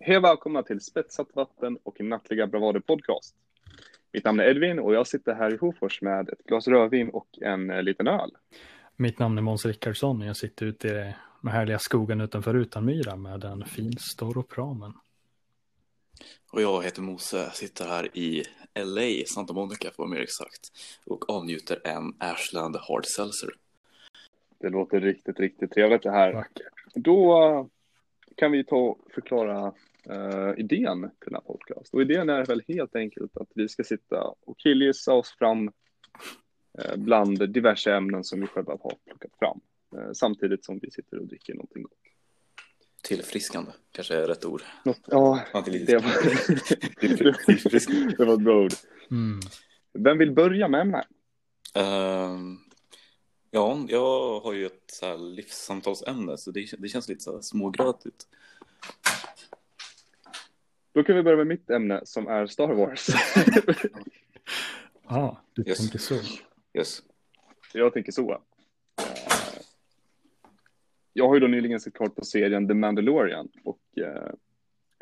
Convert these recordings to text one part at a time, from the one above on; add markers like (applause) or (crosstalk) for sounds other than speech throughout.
Hej och välkomna till Spetsat vatten och nattliga bravader podcast. Mitt namn är Edvin och jag sitter här i Hofors med ett glas rödvin och en eh, liten öl. Mitt namn är Måns Rickardsson och jag sitter ute i den härliga skogen utanför Utanmyra med en fin Storopramen. Och jag heter Mose, sitter här i LA, Santa Monica för att vara mer exakt, och avnjuter en Ashland Hard Seltzer. Det låter riktigt, riktigt trevligt det här. Vackert. Då kan vi ta och förklara eh, idén till den här podcast. Och idén är väl helt enkelt att vi ska sitta och killgissa oss fram eh, bland diverse ämnen som vi själva har plockat fram. Eh, samtidigt som vi sitter och dricker någonting gott. Tillfriskande, kanske är rätt ord. Något, ja, det var, (laughs) det var ett bra ord. Mm. Vem vill börja med ämnet? Ehm, ja, jag har ju ett så här livssamtalsämne, så det, det känns lite så här smågrötigt. Då kan vi börja med mitt ämne som är Star Wars. (laughs) Ah, du Yes. tänker så. Yes. Jag tänker så. Eh, Jag har ju då nyligen sett klart på serien The Mandalorian och eh,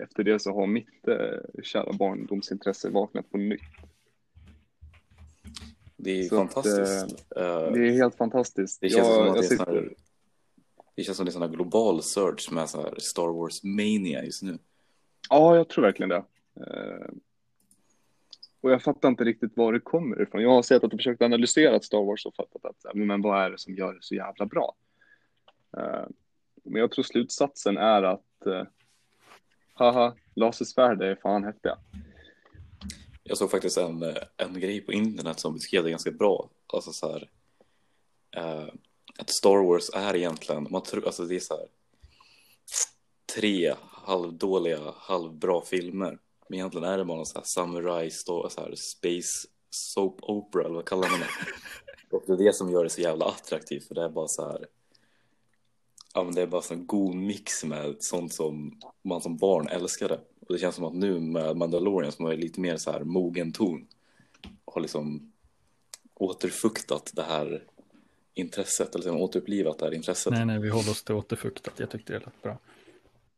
efter det så har mitt eh, kära barndomsintresse vaknat på nytt. Det är Så att, fantastiskt. Eh, Det är helt fantastiskt. det känns jag, som det sitter... här, det känns som det är här global search med så Star Wars mania just nu. Ja, jag tror verkligen det. Eh, Och jag fattar inte riktigt var det kommer ifrån. Jag har sett att du försökt analysera Star Wars och fattat att men vad är det som gör det så jävla bra? Eh, Men jag tror slutsatsen är att eh, haha, lasersvärd är fan häftiga. Jag såg faktiskt en, eh, en grej på internet som beskrev det ganska bra. Alltså så här, eh, att Star Wars är egentligen, man tror, alltså det är så här tre halvdåliga, halvbra filmer. Men egentligen är det bara någon så här samurai, så här space soap opera eller vad kallar man det? (laughs) Och det är det som gör det så jävla attraktivt för det är bara så här Ja men det är bara så en god mix med sånt som man som barn älskade. Och det känns som att nu med Mandalorian som är lite mer så här mogen ton har liksom återfuktat det här intresset eller liksom återupplivat det här intresset. Nej, nej, vi håller oss till återfuktat. Jag tyckte det lät bra.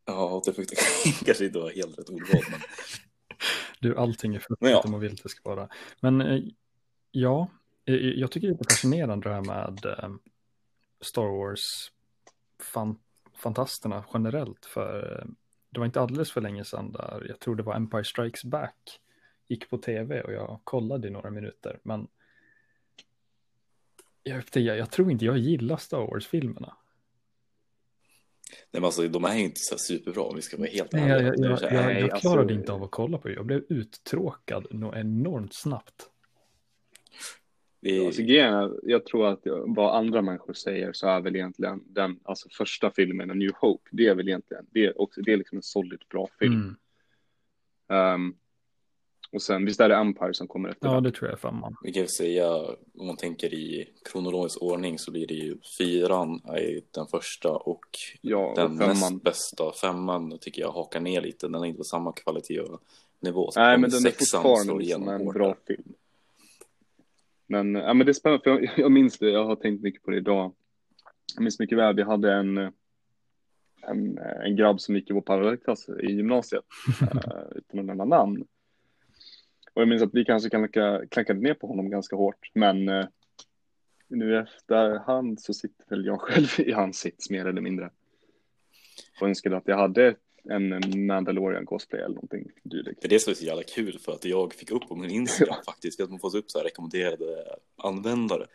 Ja, återfuktat (laughs) kanske inte var helt rätt ordval men (laughs) Du, allting är fuktigt ja. om man vill det ska vara. Men eh, ja, eh, jag tycker det är fascinerande det här med eh, Star Wars fan, fantasterna generellt. För eh, det var inte alldeles för länge sedan där, jag tror det var Empire Strikes Back, gick på tv och jag kollade i några minuter. Men jag, jag, jag tror inte jag gillar Star Wars-filmerna. Nej men alltså de är ju inte så här superbra om vi ska vara helt Nej, jag, jag, är jag, här, jag, jag alltså- klarade inte av att kolla på det. Jag blev uttråkad enormt snabbt. Vi, Alltså, jag tror att vad andra människor säger så är väl egentligen den alltså, första filmen, A New Hope, det är väl egentligen, det är, också, det är liksom en solid bra film. Mm. Ehm, och sen, visst är det Empire som kommer efter Ja, den? det tror jag är femman. vi kan säga om man tänker i kronologisk ordning så blir det ju fyran är den första och Ja, och den femman. näst bästa femman tycker jag hakar ner lite. Den är inte på samma kvalitet och nivå. Så Nej, men den är sexan fortfarande liksom igenom en bra film. Men, ja, men det är spännande, för jag, (laughs) jag minns det, jag har tänkt mycket på det idag. Jag minns mycket väl, vi hade en, en, en grabb som gick i vår parallellklass i gymnasiet, (laughs) eh, utan att nämna namn. Och jag minns att vi kanske klanka, klankade ner på honom ganska hårt, men eh, nu efterhand så sitter väl jag själv (laughs) i hans sits mer eller mindre. Och önskade att jag hade en Mandalorian cosplay eller någonting dylikt. För det är så jävla kul för att jag fick upp på min Instagram faktiskt, att man får upp så här rekommenderade användare.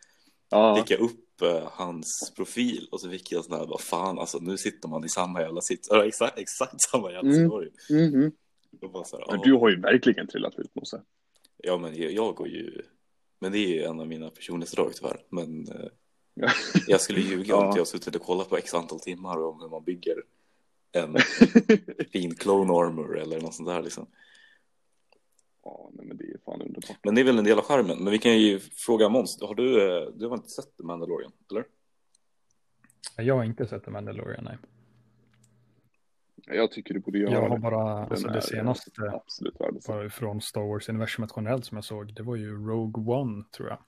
Ja, Fick jag upp eh, hans profil och så fick jag sån här, vad fan alltså nu sitter man i samma jävla sits, eller exakt, exakt samma jävla Mm. Och bara så här, Men ja. du har ju verkligen trillat ut Mosse. Ja, men jag, jag går ju... Men det är ju en av mina personlighetsdrag tyvärr. Men Ja. jag skulle ljuga (laughs) Ja. om jag suttit och kollat på x antal timmar om hur man bygger en (laughs) fin clone armor eller något sånt där liksom. Ja, nej, men det är fan underbart. Men det är väl en del av charmen. Men vi kan ju fråga Måns, har du, eh, du har inte sett The Mandalorian, eller? Jag har inte sett The Mandalorian, nej. Jag tycker du borde göra Jag har det. bara, Den alltså det senaste Absolut från Star Wars-universumet generellt som jag såg, det var ju Rogue One, tror jag.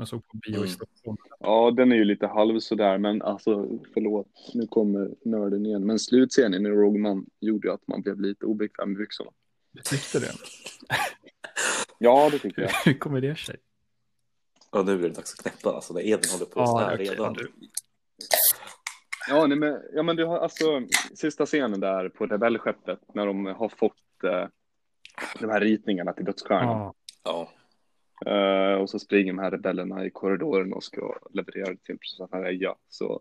Som jag såg på bio Mm. i Stockholm. Ja, den är ju lite halv sådär, men alltså förlåt, nu kommer nörden igen. Men slutscenen i Rogue One gjorde ju att man blev lite obekväm med byxorna. Du tyckte det? (laughs) Ja, det tycker jag. Hur kommer det sig? Ja, nu är det dags att knäppa alltså. När Edvin håller på Ja, så här okej, redan. du- Ja, nej, men, ja, men du har alltså sista scenen där på rebellskeppet när de har fått eh, de här ritningarna till dödsstjärnan. Ja, Ja, Eh, och så springer de här rebellerna i korridoren och ska leverera det till prinsessan Leia. Så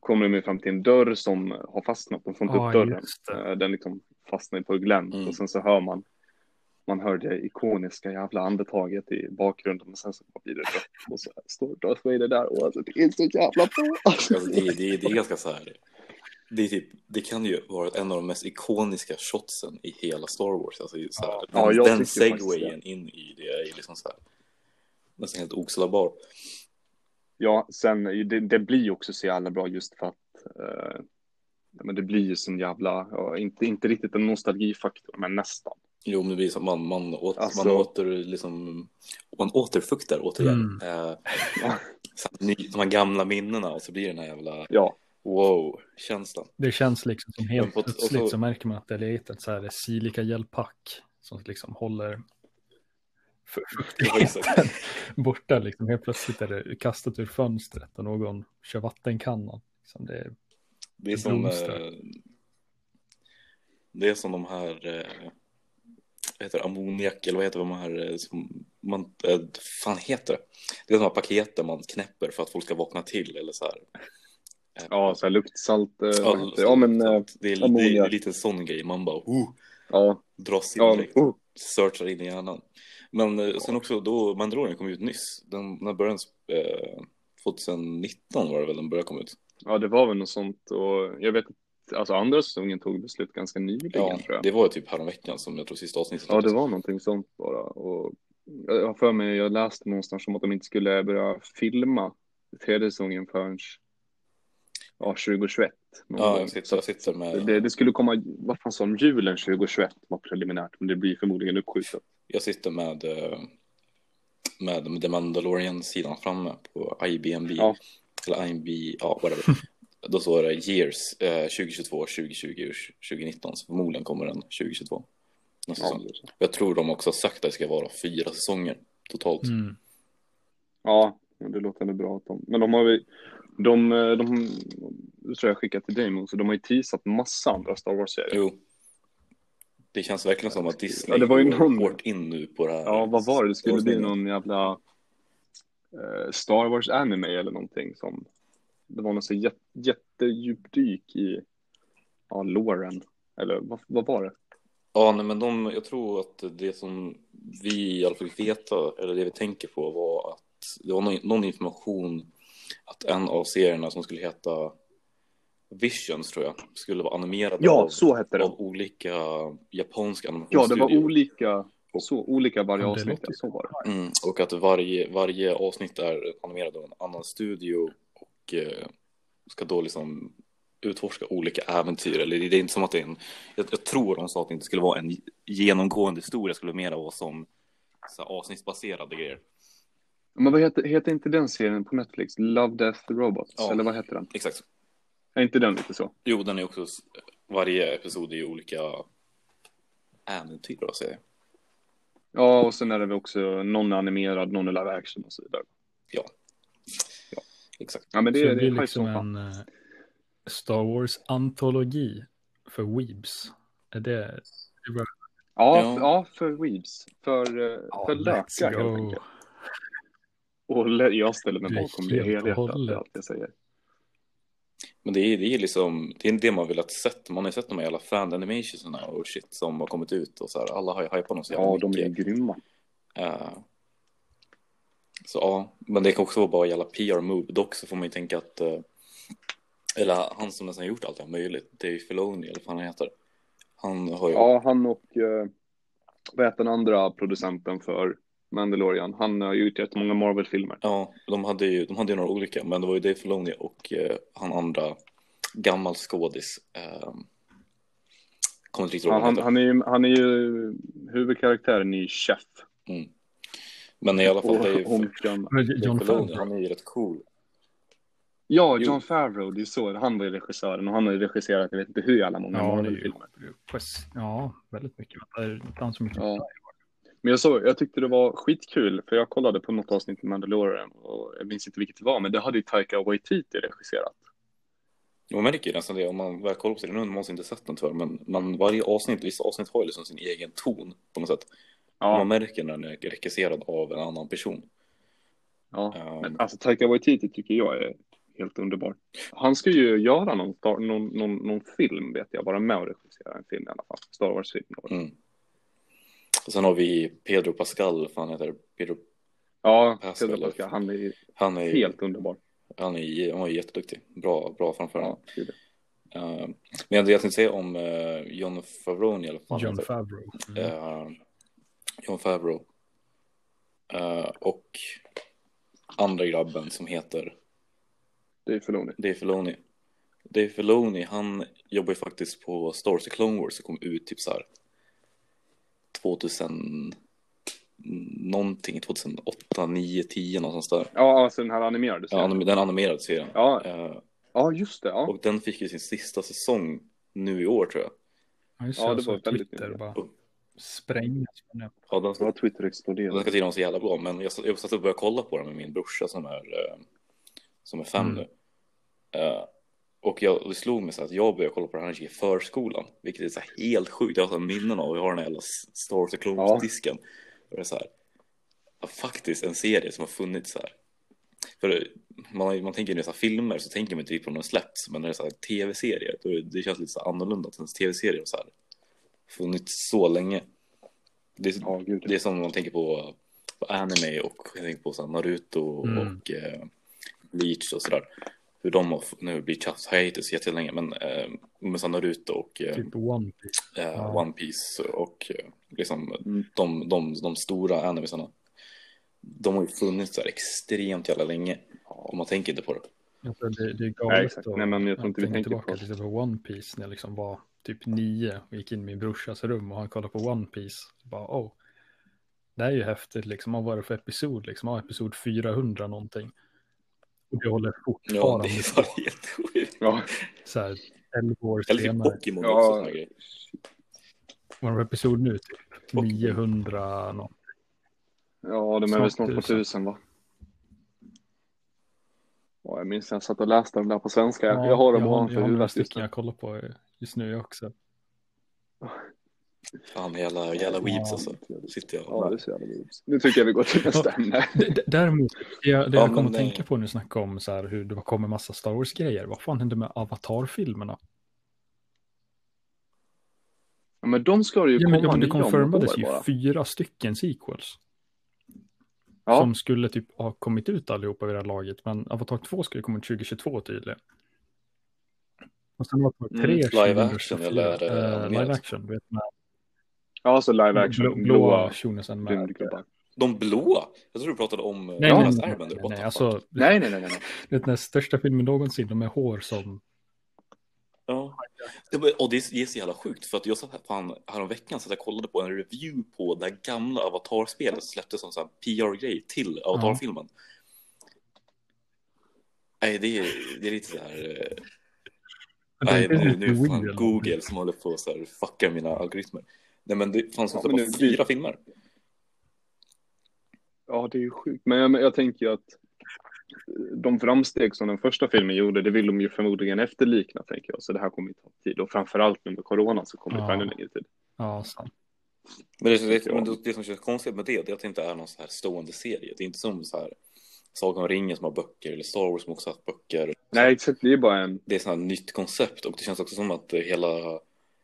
kommer de ju fram till en dörr som har fastnat. De får inte Ja, upp dörren. Eh, den liksom fastnar på glänt Mm. och sen så hör man man hör det ikoniska jävla andetaget i bakgrunden och sen så blir det rött och så står Darth Vader där och alltså, det är så jävla bra. Alltså, det, det, det är ganska så här. Det, är typ, det kan ju vara en av de mest ikoniska shotsen i hela Star Wars. Alltså, så här, Ja, den den segwayen in i det är liksom så här, nästan helt oslagbar. Ja, sen det, det blir ju också så jävla bra just för att eh, men det blir ju sån jävla, ja, inte, inte riktigt en nostalgifaktor, men nästan. Jo, men det blir som man, man, åt, Alltså- man, åter, liksom, man återfuktar återigen. Mm. Eh, (laughs) de här gamla minnena och så blir det den här jävla Ja, wow-känslan. det känns liksom som helt på- plötsligt så- så märker man att det är litet så här silika gelpack som liksom håller (laughs) fuktigheten (laughs) borta liksom. Helt plötsligt är det kastat ur fönstret och någon kör vattenkannan. Liksom det är, Det är som, eh, det är som de här, eh, vad heter det, ammoniak eller vad heter de här, eh, som man, eh, fan heter det? Det är de här paketen man knäpper för att folk ska vakna till eller så här. Ja så här luktsalt. Eh, Ja, ja men eh, det, är, det, är, lite sån grej, man bara, oh, ja, dras in ja, direkt, oh, searchar in i hjärnan. Men eh, sen också då, Mandalorian kom ut nyss, den, när började eh, 2019 var det väl den började komma ut. ja, det var väl något sånt och jag vet att alltså andra säsongen tog beslut ganska nyligen Ja, tror jag. det var ju typ häromveckan som jag tror sista avsnittet Ja, det var någonting sånt bara. Och jag har för mig, jag läste någonstans om att de inte skulle börja filma tredje säsongen förrän ja, 2021. någon Ja, jag sitter, jag sitter med, det, det skulle komma, vad fan sa de, julen 2021 var preliminärt, men det blir förmodligen uppskjutet. jag sitter med, eh, med The Mandalorian-sidan framme på IBMB. Ja. Eller IMB, ja, whatever. Då står det years eh, 2022, 2020 och 2019. Så förmodligen kommer den 2022. Nästa Ja. Jag tror de också har sagt att det ska vara fyra säsonger totalt. mm. ja det låter väl bra. Att de, men de har de, de, de, det tror jag skickat till Damon, så de har ju teasat massa andra Star Wars-serier. Jo. Det känns verkligen som att Disney Ja, det var ju någon- hårt in nu på det här. Ja, vad var det? Det skulle bli någon jävla eh, Star Wars anime eller någonting som det var något så jät, jättedjupdyk i ja, Loren. Eller vad, vad var det? Ja, nej, men de, jag tror att det som vi i alla fall fick veta, eller det vi tänker på var att det var någon, någon information att en av serierna som skulle heta Visions tror jag, skulle vara animerad Ja, av, så hette det. av olika japanska Ja, det animationsstudior. var olika, så olika varje det avsnitt. så var det. Mm, och att varje, varje avsnitt är animerad av en annan studio och eh, ska då liksom utforska olika äventyr. Eller det är inte som att det är en, jag, jag tror de sa att det inte skulle vara en genomgående historia, skulle mer vara som så här, avsnittsbaserade grejer. Men vad heter, heter inte den serien på Netflix? Love, Death, Robots? Ja. Eller vad heter den? Exakt. Är inte den lite så? Jo, den är också, varje episod är ju olika äventyr, vad säger jag. Ja, och sen är det väl också någon animerad, någon är live action och så vidare. Exakt. Ja, men det, så det är- det blir är hype liksom en eh, Star Wars-antologi för Weebs. Är det... det är bra. Ja, Ja. f- ja, för weebs. För, eh, för lökar helt enkelt. Och jag ställer mig är bakom det helhjärtat, det är allt jag säger. Men det är, det är liksom, det är det man vill att sett. Man har ju sett de här jävla fan animationsarna och shit som har kommit ut och så här. Alla har ju hypat dem så jävla Ja, de mycket. är ju grymma. Eh, så ja, men det kan också vara bara jävla PR-move. Dock så får man ju tänka att, eh, eller han som nästan gjort allt det här möjligt, Dave Filoni eller vad han heter. Han har ju, Ja, han och, eh, vad heter den andra producenten för Mandalorian? Han har gjort jättemånga Marvel-filmer. ja, de hade ju, de hade ju några olika, men det var ju Dave Filoni och eh, han andra gammal skådis. Eh, kommer inte riktigt ihåg Ja, han, han, är ju, han är ju huvudkaraktären i Chef. Mm. Men i alla fall, det är ju Och Dave John Filoni, han är ju rätt cool. Ja, Jo. John Favreau, det är så. Han var ju regissören och han har ju regisserat, jag vet inte hur jävla många Ja, ju, Marvel-filmer. Ja, väldigt mycket. Det är inte så mycket. Ja. Men jag, såg, jag tyckte det var skitkul, för jag kollade på något avsnitt med Mandalorian och jag minns inte vilket det var, men det hade ju Taika Waititi regisserat. Man märker ju nästan det om man väl kollar på serien. Nu har man inte sett den tyvärr, men man, varje avsnitt, vissa avsnitt har ju liksom sin egen ton på något sätt. Ja, Man märker när den är regisserad av en annan person. ja. Um, Men alltså Taika Waititi tycker jag är helt underbar. Han ska ju göra någon, någon, någon, någon film, vet jag, vara med och regissera en film i alla fall. Star Wars-film. mm. Och sen har vi Pedro Pascal, vad fan heter? Pedro, Ja, Pascal, Pedro Pascal, han är han är helt underbar. han är, han är jätteduktig. Bra, bra framförande. Ja. Uh, men det jag tänkte säga om uh, John Favreau i alla fall. John Favreau. Mm. Eh, John Favreau. Eh, och andra grabben som heter det är Filoni. Dave Filoni. Dave Filoni, han jobbar ju faktiskt på Star Wars Clone Wars som kom ut typ så här 2000 någonting, 2008, 9, 10 någonstans där. Ja, alltså den här animerade Ja, serien. anim- den animerade serien. Ja, Eh, ja, just det. Ja. och den fick ju sin sista säsong nu i år tror jag. Ja, just Ja, det, det jag såg var väldigt Twitter bara sprängas. det. Ja, den ska, Ja, Twitter den exploderade. ska tydligen vara så jävla bra, men jag satt, jag satt och började kolla på den med min brorsa som är, eh, som är fem Mm. nu. Eh, och jag, det slog mig så att jag började kolla på den här i förskolan, vilket är så helt sjukt. Jag har så minnen av, jag har den här jävla Star Wars och Clone Ja. Och det är så här, faktiskt en serie som har funnits så här. För man, man tänker är så här filmer så tänker man typ på när den släpps, men när det är så här tv-serier, då det känns lite så här annorlunda att ens tv-serier har så här funnits så länge. Det är, Ja, gud. det är som man tänker på, på anime och jag tänker på så här Naruto Mm. och eh, Bleach och sådär. Hur de har, nu Bleach haft hiatus jättelänge, men eh, med så här Naruto och eh, Typ One Piece. eh, Ja. One Piece och eh, liksom Mm. de, de, de stora animesarna. De har ju funnits där extremt jävla länge. Och man tänker inte på det. Alltså, det, det är Nej, galet exakt. att- Nej, men jag tror inte vi tänker tillbaka på till på One Piece när jag liksom var typ nio och gick in i min brorsas rum och han kollade på One Piece. Bara, oh, det här är ju häftigt liksom. Vad var det för episod liksom? Ja, episod 400 någonting. Och det håller Ja, fortfarande det är på. så helt sjukt. Ja, Så här, 11 år Eller typ senare. Pokémon Ja. också. såna grejer. Vad var det episod nu? Typ Pokémon. 900 något. ja de är väl Snart snart på tusen. tusen va? Ja, jag minns när jag satt och läste dem där på svenska. Ja, jag har dem jag, har- ovanför jag har några huvudet just stycken nu. jag kollar på just nu också. Fan, jävla, jävla weebs Ja. alltså. Sitter jag Ja, det är så jävla roligt. Nu tycker jag vi går till nästa ämne. (laughs) Däremot, det jag, det Ja, jag kom men, att eh, tänka på när du snackade om så här, hur det kommer massa Star Wars-grejer. Vad fan hände med Avatar-filmerna? Ja, men de ska det ju Ja, men, ja, komma men det confirmades år ju bara. fyra stycken sequels. Ja, Som skulle typ ha kommit ut allihopa vid det här laget. Men Avatar 2 skulle komma ut 2022 tydligen. Och sen Avatar 3 Mm, live 2024. action eller, eh, Eh, animerat? live action, du vet. Med ja alltså live blå, action, blåa blåa tjonisen med. rymdgubbar. De blåa? Jag tror du pratade om eh, Nej, The nej, nej, nej, nej, the alltså? Nej, nej, nej, nej. nej. (laughs) det är den största filmen någonsin. De är hår som... Ja. Det, och det är, det så jävla sjukt för att jag satt här fan häromveckan så att jag kollade på en review på det här gamla Avatar-spelet som släpptes som sån här PR-grej till Avatar-filmen. Nej, det är, det är lite så här... eh, Nej, Det är nu, är fan weird. Google som håller på att så fucka mina algoritmer. Nej, men det fanns Ja, ja, men bara nu- fyra filmer. Ja, det är ju sjukt. Men jag, men jag tänker ju att de framsteg som den första filmen gjorde, det vill de ju förmodligen efterlikna, tänker jag. Så det här kommer ju ta tid. Och framförallt nu med corona så kommer det ta ännu längre tid. Ja, sant. Men det, det, men det, det som känns konstigt med det, det är att det inte är någon så här stående serie. Det är inte som så här Sagan om ringen som har böcker eller Star Wars som också har haft böcker. Nej, exakt. Det är bara en... Det är ett nytt koncept och det känns också som att hela,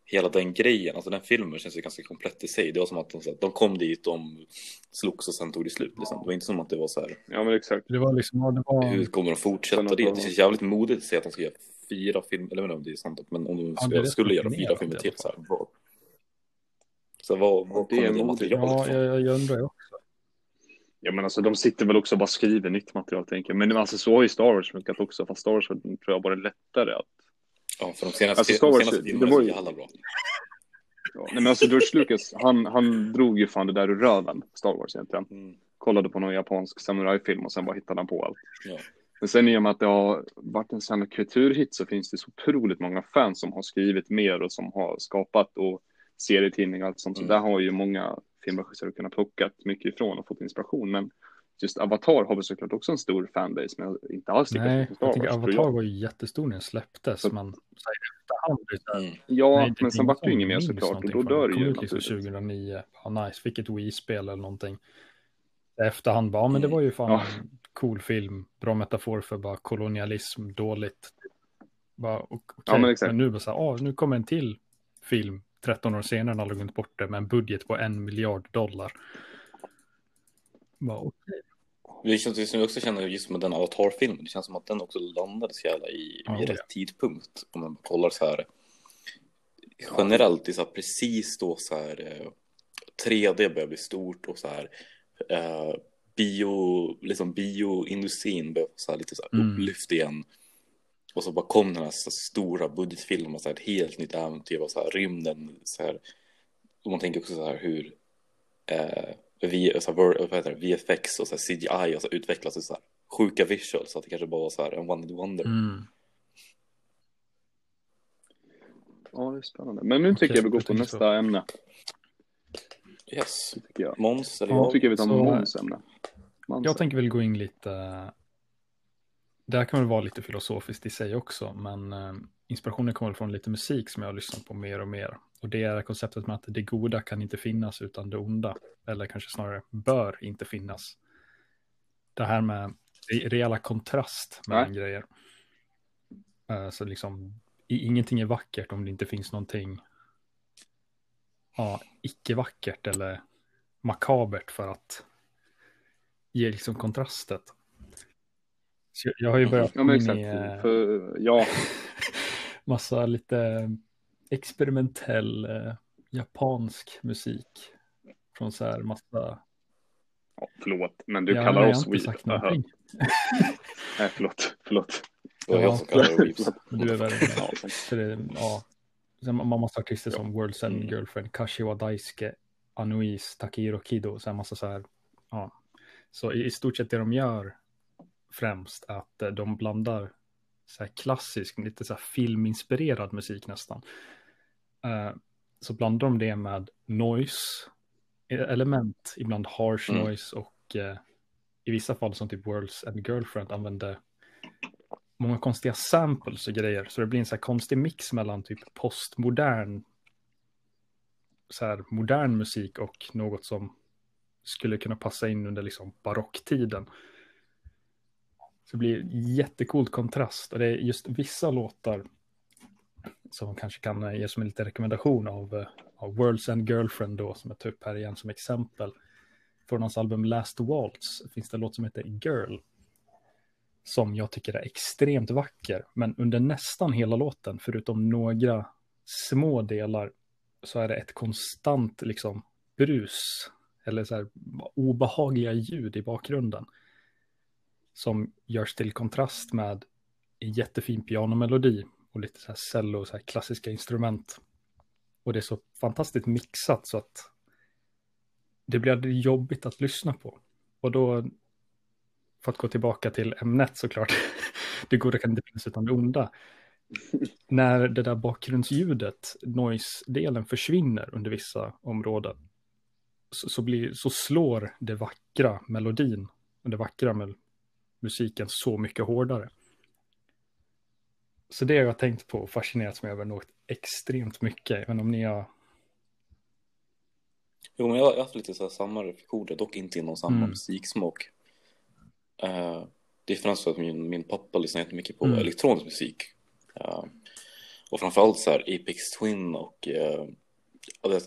hela den grejen, alltså den filmen känns ju ganska komplett i sig. Det var som att de, så här, de kom dit, de slogs och sen tog det slut. Liksom. Det var inte som att det var så här, Ja, men exakt. Det var liksom... ja, Det var... hur kommer de fortsätta det? de- Det känns jävligt modigt att säga att de ska göra fyra filmer, eller jag vet inte om det är sant, men om de Ja, skulle, skulle göra fyra filmer till så här, vad? Så vad, vad Det är kommer det modigt. materialet Ja, ifrån? jag, jag undrar också. Ja, men alltså de sitter väl också och bara skriver nytt material, tänker jag. Men alltså så har ju Star Wars funkat också. Fast Star Wars tror jag bara är lättare att... Ja, för de senaste, Alltså, Star de Wars, senaste det filmerna var så ju- jävla bra. Ja. Nej, men alltså George Lucas, han, han drog ju fan det där ur röven, Star Wars egentligen. Mm. kollade på någon japansk samurajfilm och sen bara hittade han på allt. Ja. Men sen i och med att det har varit en sån kulturhit så finns det så otroligt många fans som har skrivit mer och som har skapat och serietidningar och allt sånt. Så Mm. där har ju många filmregissörer kunnat plocka mycket ifrån och fått inspiration. Men just Avatar har väl såklart också en stor fanbase, men inte alls lika Nej, jag tror Avatar jag. var ju jättestor när den släpptes, Så- men så här Mm. Ja, nej, men sen ingen vart det ju inget mer såklart och då dör det ju kom ut liksom naturligtvis. 2009, ja nice, fick ett Wii-spel eller någonting. Efterhand bara, ja men det var ju fan Ja. en cool film, bra metafor för bara kolonialism, dåligt. Bara, och- okej, Ja, men exakt. men nu bara så här, ah, nu kommer en till film 13 år senare när alla glömt bort det med en budget på en miljard dollar. Bara, okej. Det känns som jag också känner just med den Avatar-filmen. Det känns som att den också landade så jävla i, Ja, i rätt tidpunkt. Om man kollar så här generellt, det är så här precis då så här eh, 3D börjar bli stort och så här eh, bio, liksom bioindustrin börjar så här lite så här Mm. upplyft igen. Och så bara kom den här, så här stora budgetfilmen, så här ett helt nytt äventyr och så här rymden så här. Och man tänker också så här hur eh, v, så här, vad heter det, VFX och så här CGI och så här utvecklas till så här sjuka visuals så att det kanske bara var så här en one hit wonder. Mm. Ja, det är spännande. Men nu tycker jag vi går på nästa så. ämne. Yes. Det tycker jag. Måns eller Ja, Jag tycker vi tar så- Måns ämne. Måns. Jag tänker väl gå in lite, det här kan väl vara lite filosofiskt i sig också, men eh, inspirationen kommer från lite musik som jag har lyssnat på mer och mer. Och det är konceptet med att det goda kan inte finnas utan det onda, eller kanske snarare bör inte finnas. Det här med re- reella kontrast mellan grejer. Eh, Så liksom, ingenting är vackert om det inte finns någonting ja, icke-vackert eller makabert för att ge liksom kontrastet. Så jag- har ju börjat Ja, men exakt. För, ja, massa lite experimentell eh, japansk musik. Från så här massa... ja, förlåt, men du Ja, kallar nej, jag oss har inte weeb. (laughs) Nej, förlåt. Förlåt. Det var jag som kallade det Weeps. (laughs) Du är värre. Ja, Så det, ja. Sen man artister som World's End Mm. Girlfriend, Kashiwa Daisuke, Anuis, Takehiro Kido, så här massa så här. Ja. Så i, i stort sett det de gör främst att eh, de blandar så här klassisk, lite så här filminspirerad musik nästan. Eh, så blandar de det med noise, e- element, ibland harsh Mm. noise och eh, i vissa fall som typ World's End Girlfriend använder många konstiga samples och grejer. Så det blir en så här konstig mix mellan typ postmodern, så här modern musik och något som skulle kunna passa in under liksom barocktiden. Så det blir jättekult kontrast och det är just vissa låtar som kanske kan eh, ge som en liten rekommendation av, eh, av World's End Girlfriend då som jag tar upp här igen som exempel. Från hans album Last Waltz finns det en låt som heter Girl som jag tycker är extremt vacker. Men under nästan hela låten, förutom några små delar, så är det ett konstant liksom brus eller så här obehagliga ljud i bakgrunden. Som görs till kontrast med en jättefin pianomelodi och lite så här cello och så här klassiska instrument. Och det är så fantastiskt mixat så att det blir jobbigt att lyssna på. Och då för att gå tillbaka till ämnet såklart, (laughs) det goda kan inte finnas utan det onda. När det där bakgrundsljudet, noise-delen försvinner under vissa områden, så, så, blir, så slår det vackra melodin och det vackra med musiken så mycket hårdare. Så det har jag tänkt på och fascinerats mig över något extremt mycket, även om ni har... Jo, men jag har haft lite så samma reflektioner, dock inte inom samma Mm. musiksmak. Uh, det är främst för att min, min pappa lyssnar jättemycket på Mm. elektronisk musik. Eh, och framförallt så här Apex Twin och uh, det,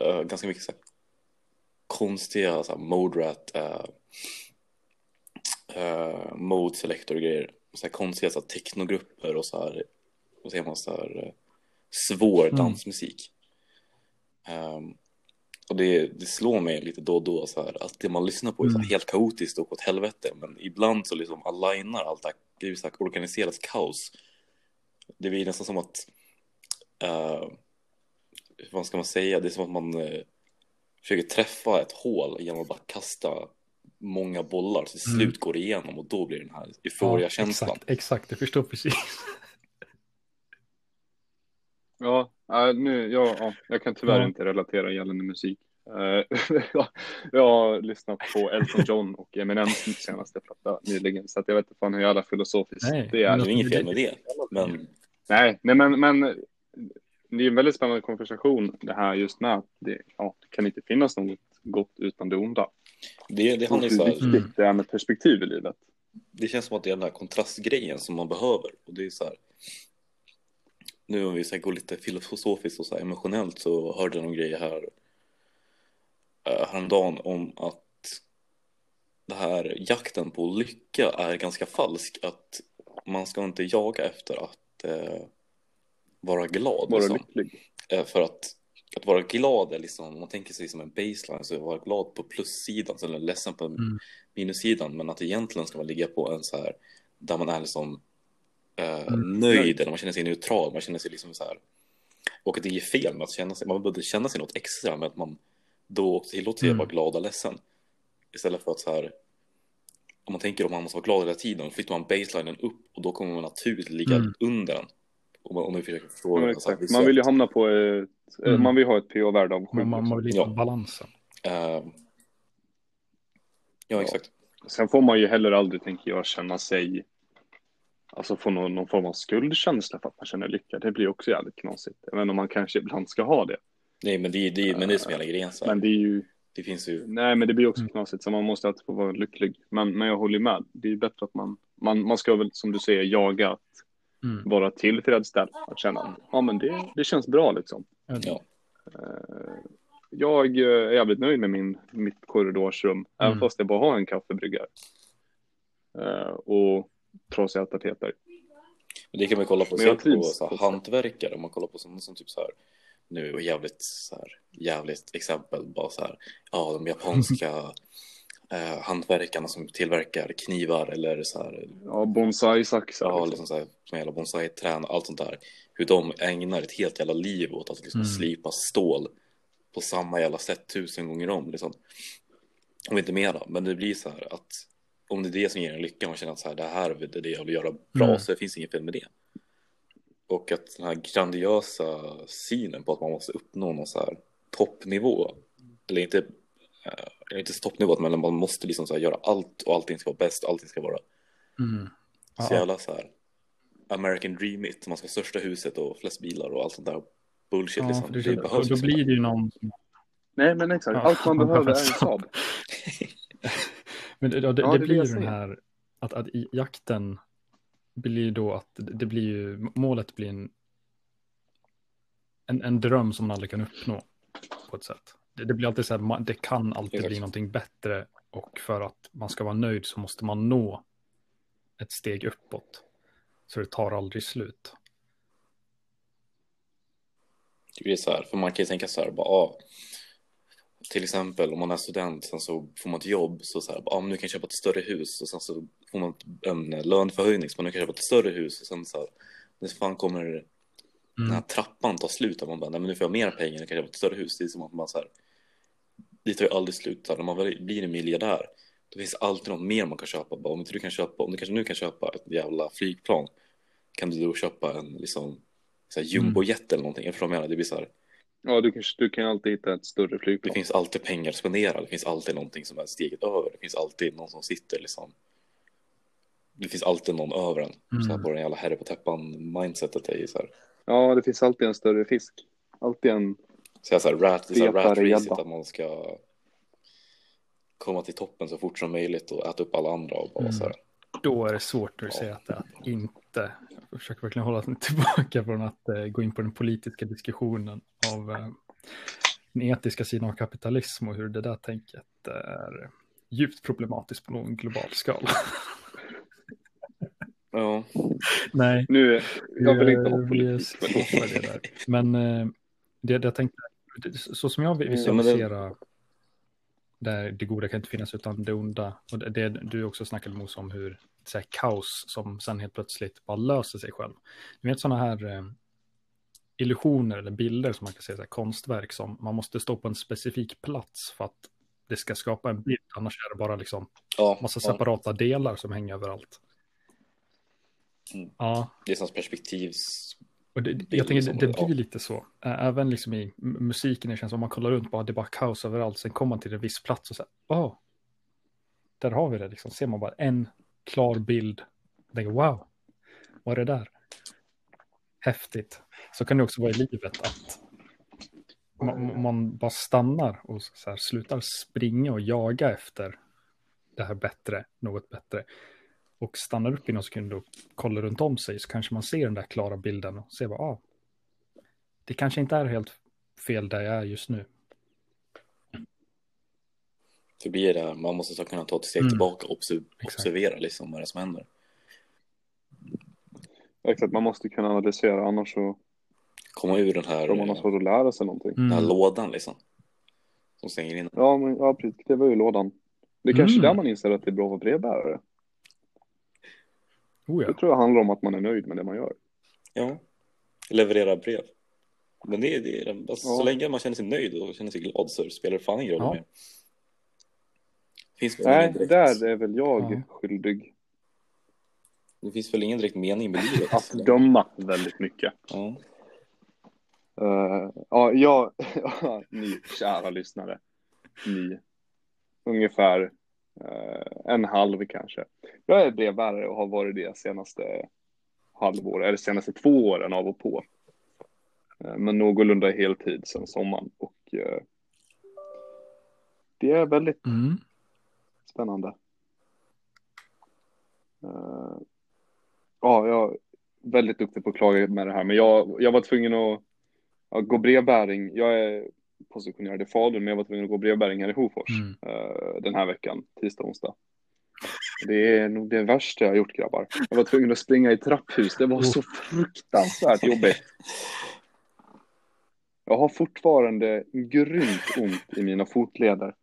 eh, ganska mycket så här konstiga så här mode rat, uh, uh, mode selector och grejer. Så här konstiga så här technogrupper och så här, vad säger man, så här eh, svår Mm. dansmusik. Um, och det, det slår mig lite då och då så här, att det man lyssnar på är så Mm. helt kaotiskt och åt helvete. Men ibland så liksom alignar allt det är så här organiserat kaos. Det blir nästan som att, uh, vad ska man säga, det är som att man uh, försöker träffa ett hål genom att bara kasta många bollar till Mm. slut går igenom och då blir den här euforiakänslan. exakt, exakt, jag förstår precis. (laughs) Ja, nu, ja, ja, jag kan tyvärr Ja. inte relatera gällande musik. Eh, (laughs) jag, har lyssnat på Elton John och Eminem senaste platta nyligen, så att jag vet inte fan hur jävla filosofiskt Nej, det är. Det är inget fel med det. Men Nej, nej men, men det är en väldigt spännande konversation det här just med att det, ja, det kan inte finnas något gott utan det onda. Det, det handlar ju så här, viktigt det är med perspektiv i livet. det känns som att det är den här kontrastgrejen som man behöver. Och det är så här, nu om vi ska gå lite filosofiskt och så emotionellt så hörde jag någon grej här uh, häromdagen om att det här jakten på lycka är ganska falsk. Att man ska inte jaga efter att eh, vara glad. Vara liksom. lycklig. Eh, för att, att vara glad är liksom, om man tänker sig som en baseline så att vara glad på plussidan, så är ledsen på Mm. minussidan, men att egentligen ska man ligga på en så här, där man är liksom eh, Mm. nöjd, eller man känner sig neutral, man känner sig liksom så här, och att det är fel med att känna sig, man behöver känna sig något extra med att man då också tillåter sig att Mm. vara glad och ledsen. Istället för att så här, om man tänker om man måste vara glad hela tiden, då flyttar man baselinen upp och då kommer man naturligt ligga Mm. under den. Om man, om man försöker förstå Ja, det så här exakt. Man vill ju hamna på ett, eh, Mm. man vill ha ett PO-värde av 7. Man, man, vill Ja. hitta balansen. Eh, ja, exakt. Sen får man ju heller aldrig, tänker jag, känna sig, alltså få någon, någon form av skuldkänsla för att man känner lycka. Det blir också jävligt knasigt. Även om man kanske ibland ska ha det. Nej, men det, det, men det är som hela grejen. Så. Men det är ju, Det finns ju... nej men det blir också Mm. knasigt. Så man måste alltid få vara lycklig. Men, men jag håller med. Det är ju bättre att man, man, man ska väl som du säger jaga att Mm. vara tillfredsställd. Att känna, ja men det, det känns bra liksom. Ja. Eh, Jag eh, är jävligt nöjd med min, mitt korridorsrum, även Mm. fast jag bara har en kaffebryggare. Eh, och trasiga tapeter. Det kan man kolla på, jag på så här, hantverkare. Om man kollar på som, som typ så här, nu är jävligt så här, jävligt exempel, bara så här, ja, de japanska eh, hantverkarna som tillverkar knivar eller så här, Ja, bonsai-saxar. ja, liksom. liksom så här, som jävla bonsai-trän och allt sånt där. Hur de ägnar ett helt jävla liv åt att liksom Mm. slipa stål på samma jävla sätt tusen gånger om. Liksom. Om inte mera, men det blir så här att om det är det som ger en lycka, man känner att så här, det här är det jag vill göra bra, Mm. så det finns inget fel med det. Och att den här grandiösa synen på att man måste uppnå någon så här toppnivå, eller inte, eh, eller inte så toppnivå, men man måste liksom så här göra allt och allting ska vara bäst, allting ska vara Mm. så jävla så här American dream it, man ska ha största huset och flest bilar och allt sånt där bullshit Ja, liksom. Det, det, behövs då liksom. blir det ju någon... Nej, men exakt. Ja, Allt man man (laughs) behöver är en Saab. (laughs) Men det, ja, det, Ja, det det är blir det ju jag den här att, att i jakten blir ju då att det det blir ju målet blir en, en, en dröm som man aldrig kan uppnå på ett sätt. Det, blir alltid så här, man- det kan alltid Exakt. bli någonting bättre och för att man ska vara nöjd så måste man nå ett steg uppåt. Så det tar aldrig slut. Det blir så här, för man kan ju tänka så här, bara, ah, till exempel om man är student, sen så får man ett jobb, så så här, bara, ah, nu kan jag köpa ett större hus och sen så får man en löneförhöjning, så man nu kan jag köpa ett större hus och sen så här, när fan kommer den här Mm. trappan ta slut och man bara, nej men nu får jag mer pengar, nu kan jag köpa ett större hus. Det är som att man så här, det tar ju aldrig slut. När man blir en miljardär, då finns det alltid något mer man kan köpa. Bara, om inte du kan köpa, om du kanske nu kan köpa ett jävla flygplan, kan du då köpa en liksom här, jumbojet eller någonting. Jag förstår vad jag menar. Det blir så här, Ja, du kan, du kan alltid hitta ett större det flygplan. finns alltid pengar att spendera. Det finns alltid någonting som är steget över. Det finns alltid någon som sitter liksom. Det finns alltid någon över en. Så här, Mm. på den jävla herre på täppan mindsetet är ju så här. Ja, det finns alltid en större fisk. Alltid en... Så jag så här, rat, det är så här, rat racet att man ska komma till toppen så fort som möjligt och äta upp alla andra och bara Mm. så här. Då är det svårt att säga att att inte. Jag försöker verkligen hålla mig (laughs) tillbaka från att eh, gå in på den politiska diskussionen av eh, den etiska sidan av kapitalism och hur det där tänket är djupt problematiskt på någon global skala. (laughs) Ja, Nej, Nu, jag vill inte vi- ha vi politik. men- stoppar det där. Men eh, det, det jag tänkte, så som jag Ja, det- visualiserar där det goda kan inte finnas utan det onda. Och det, det du också snackade Mos om hur så här, kaos som sen helt plötsligt bara löser sig själv. Du vet sådana här eh, illusioner eller bilder som man kan säga, så här, konstverk som man måste stå på en specifik plats för att det ska skapa en bild, annars är det bara liksom Ja, massa ja. separata delar som hänger överallt. Mm. Ja, Det är som perspektivs... och det, Bild jag tänker det, det- det blir lite så. Även liksom i musiken, det känns som om man kollar runt, bara det är bara kaos överallt, sen kommer man till en viss plats och så här, åh, där har vi det liksom, ser man bara en klar bild, och tänker wow, vad är det där? Häftigt. Så kan det också vara i livet att man, man bara stannar och så här, slutar springa och jaga efter det här bättre, något bättre. Och stannar upp i någon sekund och kollar runt om sig så kanske man ser den där klara bilden och ser bara, ah, det kanske inte är helt fel där jag är just nu. För blir det, man måste så kunna ta ett steg Mm. tillbaka och obser- Exakt. observera liksom vad det är som händer. Exakt, man måste kunna analysera annars så Komma ur den här, tror man har svårt att lära sig någonting. den här Mm. lådan liksom. Som stänger in. Ja, men ja, precis. Det var ju lådan. Det är kanske Mm. där man inser att det är bra att vara brevbärare. Oh Det ja. tror jag handlar om att man är nöjd med det man gör. Ja, leverera brev. Men det är, det är alltså, Ja. så länge man känner sig nöjd och känner sig glad så spelar det fan ingen roll Ja. mer. Finns Nej, där är väl jag Ja. skyldig. Det finns väl ingen direkt mening med livet. Att döma väldigt mycket. Ja. Uh, ja, jag, (laughs) ni kära lyssnare. Ni. Ungefär en halv kanske. Jag är brevbärare och har varit det senaste halvår, eller senaste två åren av och på. Uh, men någorlunda heltid sedan sommaren. Och eh, det är väldigt Mm. spännande. Eh, ja, jag är väldigt duktig på att klaga med det här, men jag, jag var tvungen att ja, gå brevbäring. Jag är positionerad i Falun, men jag var tvungen att gå brevbäring här i Hofors Mm. eh, den här veckan, tisdag, onsdag. Det är nog det värsta jag har gjort grabbar. Jag var tvungen att springa i trapphus. Det var så fruktansvärt jobbigt. Jag har fortfarande grymt ont i mina fotleder.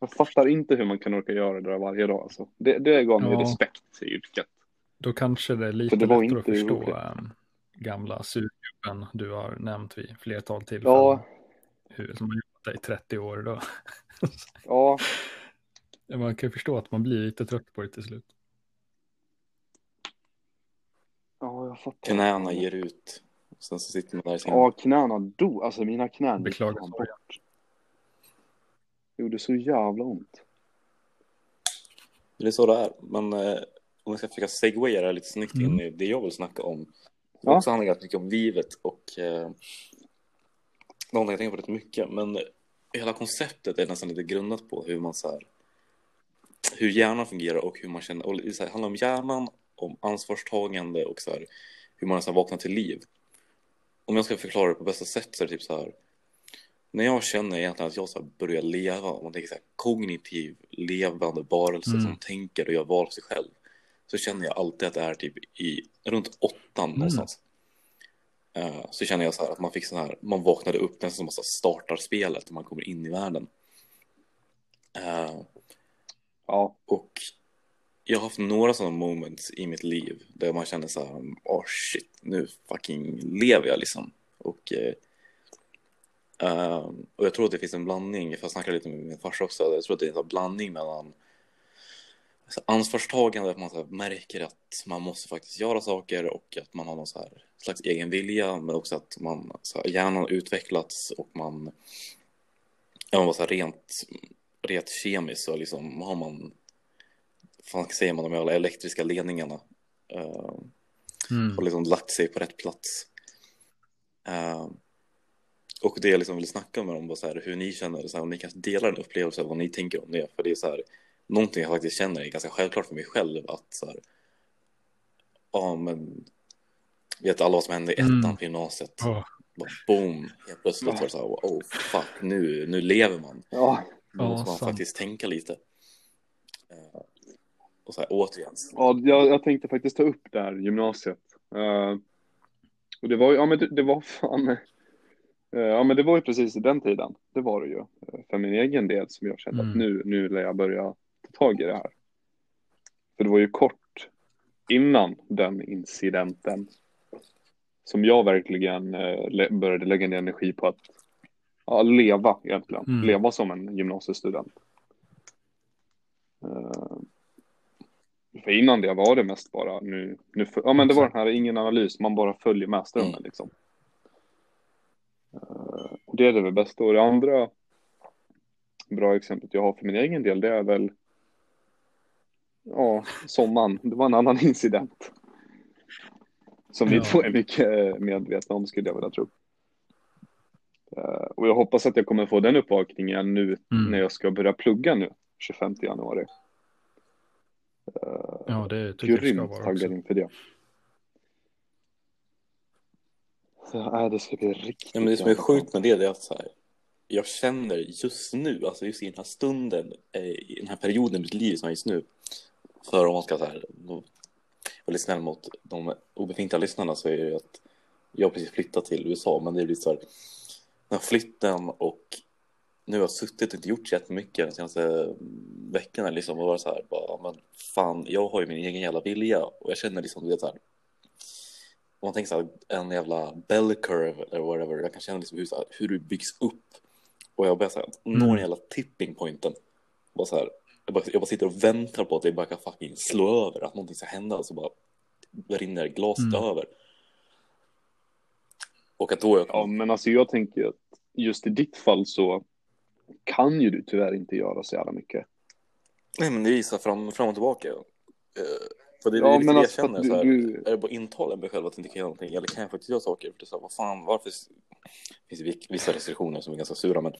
Jag fattar inte hur man kan orka göra det där varje dag. Alltså. Det, det gav mig Ja. respekt i yrket. Då kanske det är lite det lättare att förstå roligt. äm, gamla surgubben du har nämnt vid flertal tillfällen. Ja, Hur, som har jobbat där i 30 år då. (laughs) ja, Man kan ju förstå att man blir lite trött på det till slut. ja, jag fattar. Knäna ger ut. Och sen så sitter man där i sin... Ja, knäna dog. Alltså mina knän Beklagar bort. Det gjorde så jävla ont. Det är så det är. Men eh, om jag ska försöka segwaya det här lite snyggt in Mm. i det jag vill snacka om. Det Ja. också handlar ganska mycket om livet och eh, någonting jag tänker på rätt mycket. Men hela konceptet är nästan lite grundat på hur man så här, hur hjärnan fungerar och hur man känner. Och det så här, handlar om hjärnan, om ansvarstagande och så här, hur man nästan vaknar till liv. Om jag ska förklara det på bästa sätt så är det typ så här. När jag känner egentligen att jag så här börjar leva, om man tänker så här, kognitiv levande varelse Mm. som tänker och gör val för sig själv. Så känner jag alltid att det är typ i runt åttan någonstans. Eh, så känner jag så här att man fick så här, man vaknade upp nästan som man startar spelet och man kommer in i världen. Eh, Ja, och jag har haft några sådana moments i mitt liv där man känner så här, oh shit, nu fucking lever jag liksom. Och, eh, och jag tror att det finns en blandning, för jag snackade lite med min farsa också, jag tror att det är en sån blandning mellan så ansvarstagande, att man så märker att man måste faktiskt göra saker och att man har någon så här slags egen vilja, men också att man, så här, hjärnan har utvecklats och man, ja, man var så här rent, rent kemiskt så liksom har man fan säger man de här elektriska ledningarna eh, Mm. och liksom lagt sig på rätt plats. Eh, och det jag liksom vill snacka med dem var så här, hur ni känner, så här, om ni kan dela en upplevelse av vad ni tänker om det. För det är så här, någonting jag faktiskt känner är ganska självklart för mig själv att så här, ja men, vet alla vad som hände i ettan Mm. på gymnasiet? Åh, Bara boom, helt plötsligt var det så här, oh fuck, nu, nu lever man. ja, Nu Ja, måste man sant. faktiskt tänka lite. Eh, och så här, återigen, ja jag, jag tänkte faktiskt ta upp det här gymnasiet. Eh, och det var ju, ja men det, det var fan, eh, ja men det var ju precis i den tiden. Det var det ju. För min egen del som jag kände att Mm. nu, nu lär jag börja tag i det här. För det var ju kort innan den incidenten som jag verkligen eh, började lägga ner energi på att ja, leva egentligen. Mm. Leva som en gymnasiestudent. Eh, för innan det var det mest bara nu, nu ja men det var den här ingen analys, man bara följer med strömmen Mm. liksom. Eh, och det är det väl bästa. Och det andra bra exemplet jag har för min egen del, det är väl ja, sommaren. Det var en annan (laughs) incident. Som vi Ja. två är mycket medvetna om skulle jag vilja tro. Eh, och jag hoppas att jag kommer få den uppvakningen nu Mm. när jag ska börja plugga nu, 25 januari. Eh, Ja, det tycker jag det ska Grymt vara taggad också. inför det. Så, nej, det ska bli riktigt Ja, men det som är sjukt med det, det är att så här, jag känner just nu, alltså just i den här stunden, eh, i den här perioden i mitt liv som är just nu, för om man ska så här, vara lite snäll mot de obefintliga lyssnarna så är det att jag precis flyttat till USA, men det blir så här, den här flytten och nu har jag suttit och inte gjort så jättemycket de senaste veckorna liksom och varit så här, bara, men fan, jag har ju min egen jävla vilja och jag känner liksom, du vet så här, om man tänker så här, en jävla bell curve eller whatever, jag kan känna liksom hur, så här, hur det byggs upp och jag börjar så här, nå Mm. den jävla tipping pointen. Bara så här, jag, bara, jag bara sitter och väntar på att det bara kan fucking slå över, att någonting ska hända och så bara rinner glaset Mm. över. Och att då jag Ja, men alltså jag tänker att just i ditt fall så kan ju du tyvärr inte göra så jävla mycket. Nej men det visar fram, fram och tillbaka. Uh, för det är Ja, det jag alltså känner. att så här, du- du- Är det bara intala mig själv att jag inte kan göra någonting? Eller kan jag faktiskt göra saker? För det är så här, vad fan, varför? Det finns vi- vissa restriktioner som är ganska sura. Men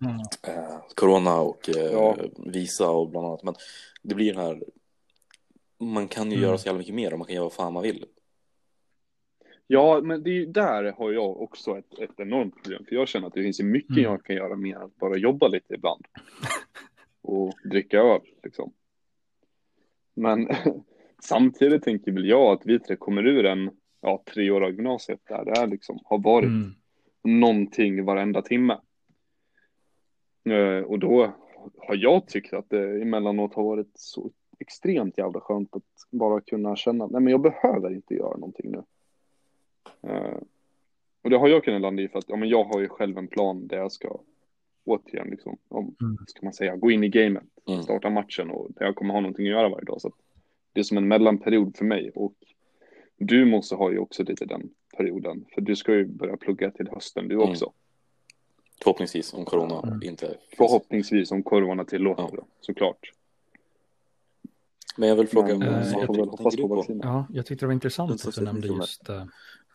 Mm. eh, corona och eh, Ja. visa och bland annat. Men det blir den här. Man kan ju Mm. göra så jävla mycket mer och man kan göra vad fan man vill. Ja, men det är ju där har jag också ett, ett enormt problem. För jag känner att det finns ju mycket Mm. jag kan göra mer än att bara jobba lite ibland. (laughs) Och dricka öl liksom. Men (laughs) samtidigt tänker väl jag att vi tre kommer ur en ja, tre år av gymnasiet där det är liksom har varit Mm. någonting varenda timme. Eh, Och då har jag tyckt att det emellanåt har varit så extremt jävla skönt att bara kunna känna nej men jag behöver inte göra någonting nu. Eh, Och det har jag kunnat landa i för att ja, men jag har ju själv en plan där jag ska återigen liksom, om, Mm. ska man säga, gå in i gamet, Mm. starta matchen och där jag kommer ha någonting att göra varje dag. Så att det är som en mellanperiod för mig och du måste ha ju också lite den perioden, för du ska ju börja plugga till hösten du Mm. Förhoppningsvis om corona Mm. inte. Förhoppningsvis om korvarna tillåter Ja. såklart. Men jag vill fråga. Men, eh, vad jag hoppas på vaccin. Ja, jag tyckte det var intressant att du nämnde just eh,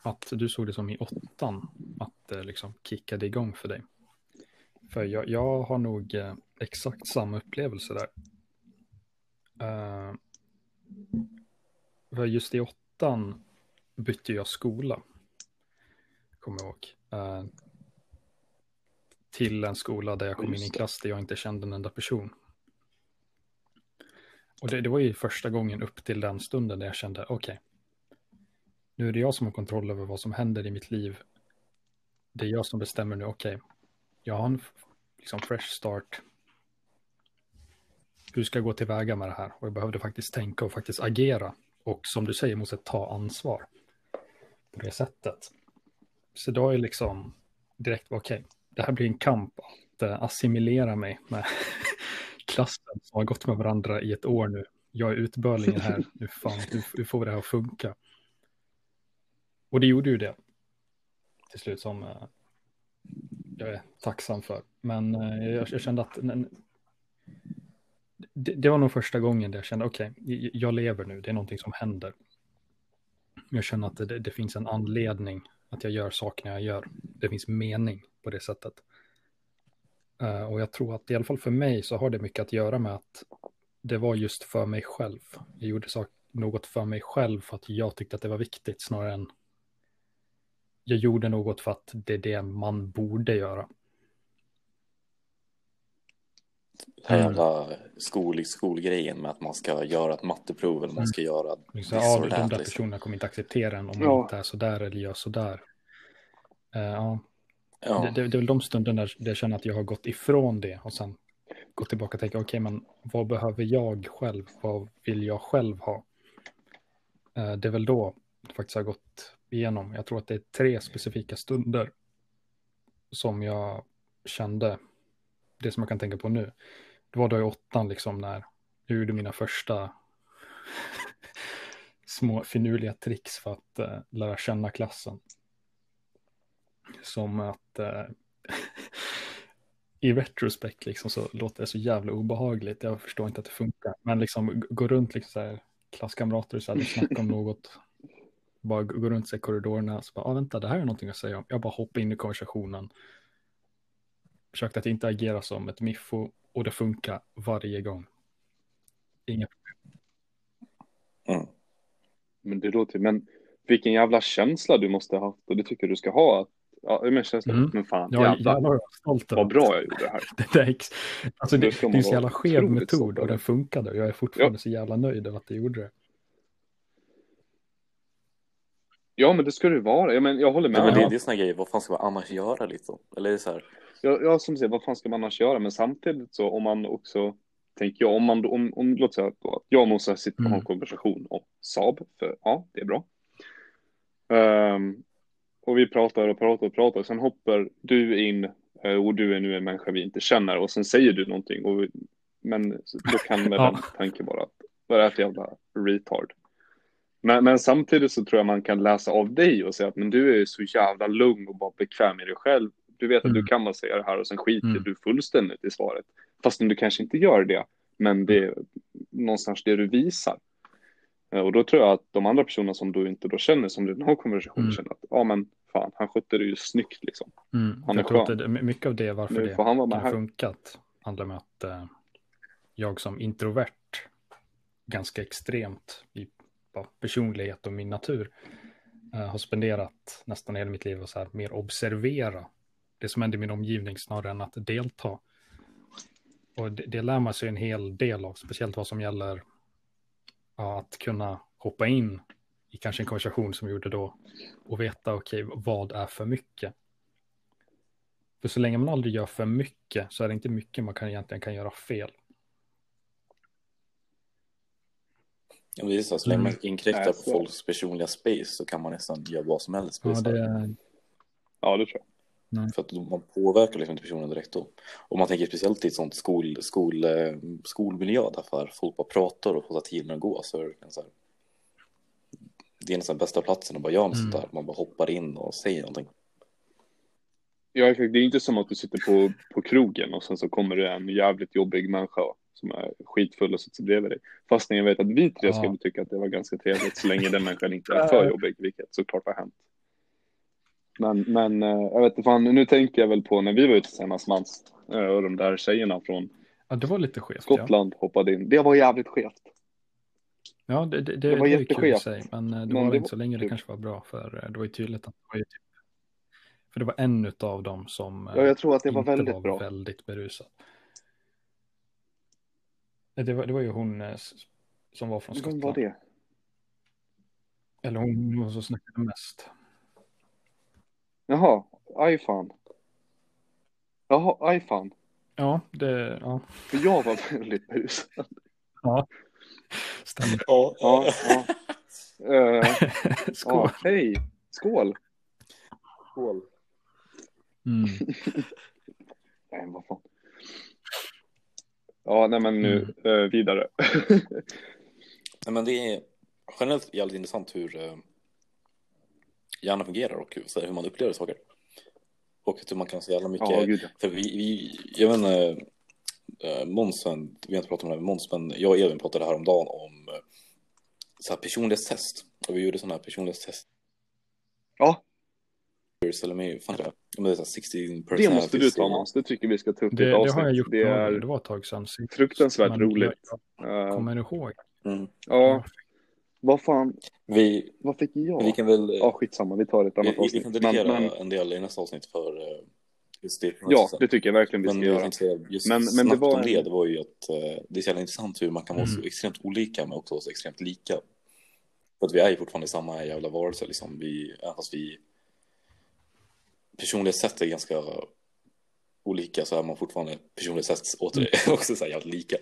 att du såg det som i åttan, att det liksom kickade igång för dig. För jag, jag har nog eh, exakt samma upplevelse där. För just i åttan bytte jag skola, kommer jag ihåg. Till en skola där jag kom in i en klass där jag inte kände en enda person. Och det, det var ju första gången upp till den stunden där jag kände, okej, nu är det jag som har kontroll över vad som händer i mitt liv. Det är jag som bestämmer nu, okej, jag har en liksom fresh start. Hur ska jag gå tillväga med det här? Och jag behövde faktiskt tänka och faktiskt agera. Och som du säger, måste ta ansvar på det sättet. Så då är liksom direkt, okej, det här blir en kamp att eh, assimilera mig med (laughs) klassen som har gått med varandra i ett år nu. Jag är utbörlingen här, (laughs) nu, fan, hur, får vi det här att funka? Och det gjorde ju det till slut som eh, jag är tacksam för. Men eh, jag, jag kände att men, det, det var nog första gången där jag kände okej, jag, jag lever nu, det är någonting som händer. Jag känner att det, det finns en anledning att jag gör sakerna jag gör. Det finns mening på det sättet. Uh, och jag tror att i alla fall för mig så har det mycket att göra med att det var just för mig själv. Jag gjorde sak, något för mig själv för att jag tyckte att det var viktigt snarare än jag gjorde något för att det är det man borde göra. Den här Mm. jävla skol, skolgrejen med att man ska göra ett matteprov eller man ska göra Liksom, ja, de där liksom. personerna kommer inte acceptera en om man Ja. inte är sådär eller gör sådär. Uh, ja, Ja. det, det, det är väl de stunderna där där jag känner att jag har gått ifrån det och sen gått tillbaka och tänka, okej, men vad behöver jag själv? Vad vill jag själv ha? Eh, det är väl då det faktiskt har gått igenom. Jag tror att det är tre specifika stunder som jag kände, det som jag kan tänka på nu, det var då i åttan liksom när jag gjorde mina första (laughs) små finurliga tricks för att eh, lära känna klassen. Som att eh, (laughs) i retrospekt liksom så låter det så jävla obehagligt. Jag förstår inte att det funkar. Men liksom gå runt liksom så här klasskamrater och så här, liksom snacka om något. Bara gå runt i korridorerna. Så bara, ah, vänta, det här är någonting att säga om. Jag bara hoppar in i konversationen. Försökte att inte agera som ett miffo och det funkar varje gång. Inga problem. Mm. Men det låter men vilken jävla känsla du måste ha haft och det tycker du ska ha. Ja, men känsla, Mm. men fan, Ja, jävlar, jävlar vad stolt över vad bra jag gjorde det här. (laughs) det. Där, ex- alltså det, Det är man en så jävla skev metod och den funkade. Och jag är fortfarande så jävla nöjd över att det gjorde det. Ja, men det ska det vara. Ja, men jag håller med. Ja, men det, Ja. det är såna grejer, vad fan ska man annars göra liksom? Eller är det så här, Jag, jag som säger, vad fan ska man annars göra? Men samtidigt så om man också, tänker jag, om man, om, om låt säga då, att jag och Mosa sitter och har en Mm. konversation om Saab, för ja, det är bra. Ehm, och vi pratar och pratar och pratar, sen hoppar du in eh, och du är nu en människa vi inte känner och sen säger du någonting och men då kan (laughs) väl Ja. tanke vara att vad är det för jävla retard? Men, men samtidigt så tror jag man kan läsa av dig och säga att men du är så jävla lugn och bara bekväm i dig själv. Du vet att Mm. du kan bara säga det här och sen skiter Mm. du fullständigt i svaret. Fastän du kanske inte gör det, men det är någonstans det du visar. Eh, Och då tror jag att de andra personerna som du inte då känner som du har konversation Mm. känner att ja men fan, han skötte det ju snyggt liksom. Mm. Han är jag tror att skön. det, mycket av det varför Nu det han vara har funkat handlar med att eh, jag som introvert ganska extremt i personlighet och min natur eh, har spenderat nästan hela mitt liv och så här mer observera det som händer i min omgivning snarare än att delta. Och det, det lär man sig en hel del av, speciellt vad som gäller ja, att kunna hoppa in i kanske en konversation som vi gjorde då och veta okej, vad är för mycket? För så länge man aldrig gör för mycket så är det inte mycket man kan egentligen kan göra fel. ja, men det är så så länge man Mm. inkräktar Nej, på folks personliga space så kan man nästan göra vad som helst. Ja, det. Ja, det tror jag. För att man påverkar liksom inte personen direkt då. Och man tänker speciellt i ett sånt skol, skol, eh, skolmiljö där folk bara pratar och får tiden att gå. Så är det, så här, det är nästan bästa platsen att bara göra något Mm. sånt där. Man bara hoppar in och säger någonting. Ja, exakt. Det är inte som att du sitter på, på krogen och sen så kommer det en jävligt jobbig människa som är skitfull och sitter bredvid dig. Fast jag vet att vi tre Ja. skulle tycka att det var ganska trevligt så länge den människan inte är (laughs) för jobbig, vilket såklart har hänt. Men, men eh, jag vet inte, fan, nu tänker jag väl på när vi var ute senast mans eh, och de där tjejerna från ja, det var lite skevt. Ja, Skottland hoppade in. Det var jävligt skevt. ja det, det, det, Det det var i jätteskevt. sig, men eh, det Men var det inte var så länge det kul. kanske var bra, för det var ju tydligt att det var ju typ, för det var en av dem som Ja, jag tror att det var väldigt var bra. väldigt berusad. Det var, det var ju hon som var från Vem Skottland. var det? Eller hon var som snackade mest. Jaha, aj fan. Jaha, aj fan. Ja, det, ja, För jag var väldigt berusad. ja. Stämmer. Ja, Ja, ja. Eh, (laughs) Skål. ja, hej. Skål. Skål. Mm. (laughs) Nej, vad fan. Ja, nej men nu eh, vidare. (laughs) Nej, men det är generellt jävligt intressant hur eh, hjärnan fungerar och hur, så här, hur man upplever saker. Och hur man kan så jävla mycket. ja, gud ja. Vi, vi jag vet inte, äh, Måns, vi har inte pratat om det här med Måns, men jag och Edvin pratade häromdagen om eh, så här personlighetstest. Och vi gjorde sådana här personlighetstest. Ja, Eller med, fan, om det är så här 16 det måste du ta Måns. Det tycker vi ska ta upp i Det, ett det avsnitt. har jag gjort. Det Det, är det var ett tag sedan. fruktansvärt roligt. Jag, Eh, jag kommer ihåg. Mm. ja, vad fan, Vi, vad fick jag? vi kan väl Ja, skitsamma, vi tar ett vi, annat vi, vi avsnitt. kan Men, dedikera men, en del i nästa avsnitt för eh, just det. ja, det tycker jag verkligen vi ska Men göra. tänkte just Men- men det var om det, det var ju att eh, det är så jävla intressant hur man kan vara så Mm. extremt olika men också så extremt lika. För att vi är ju fortfarande samma jävla varelser liksom. Vi, även fast vi personliga sätt är ganska olika så är man fortfarande personliga sätt åter (laughs) också så här jävligt lika.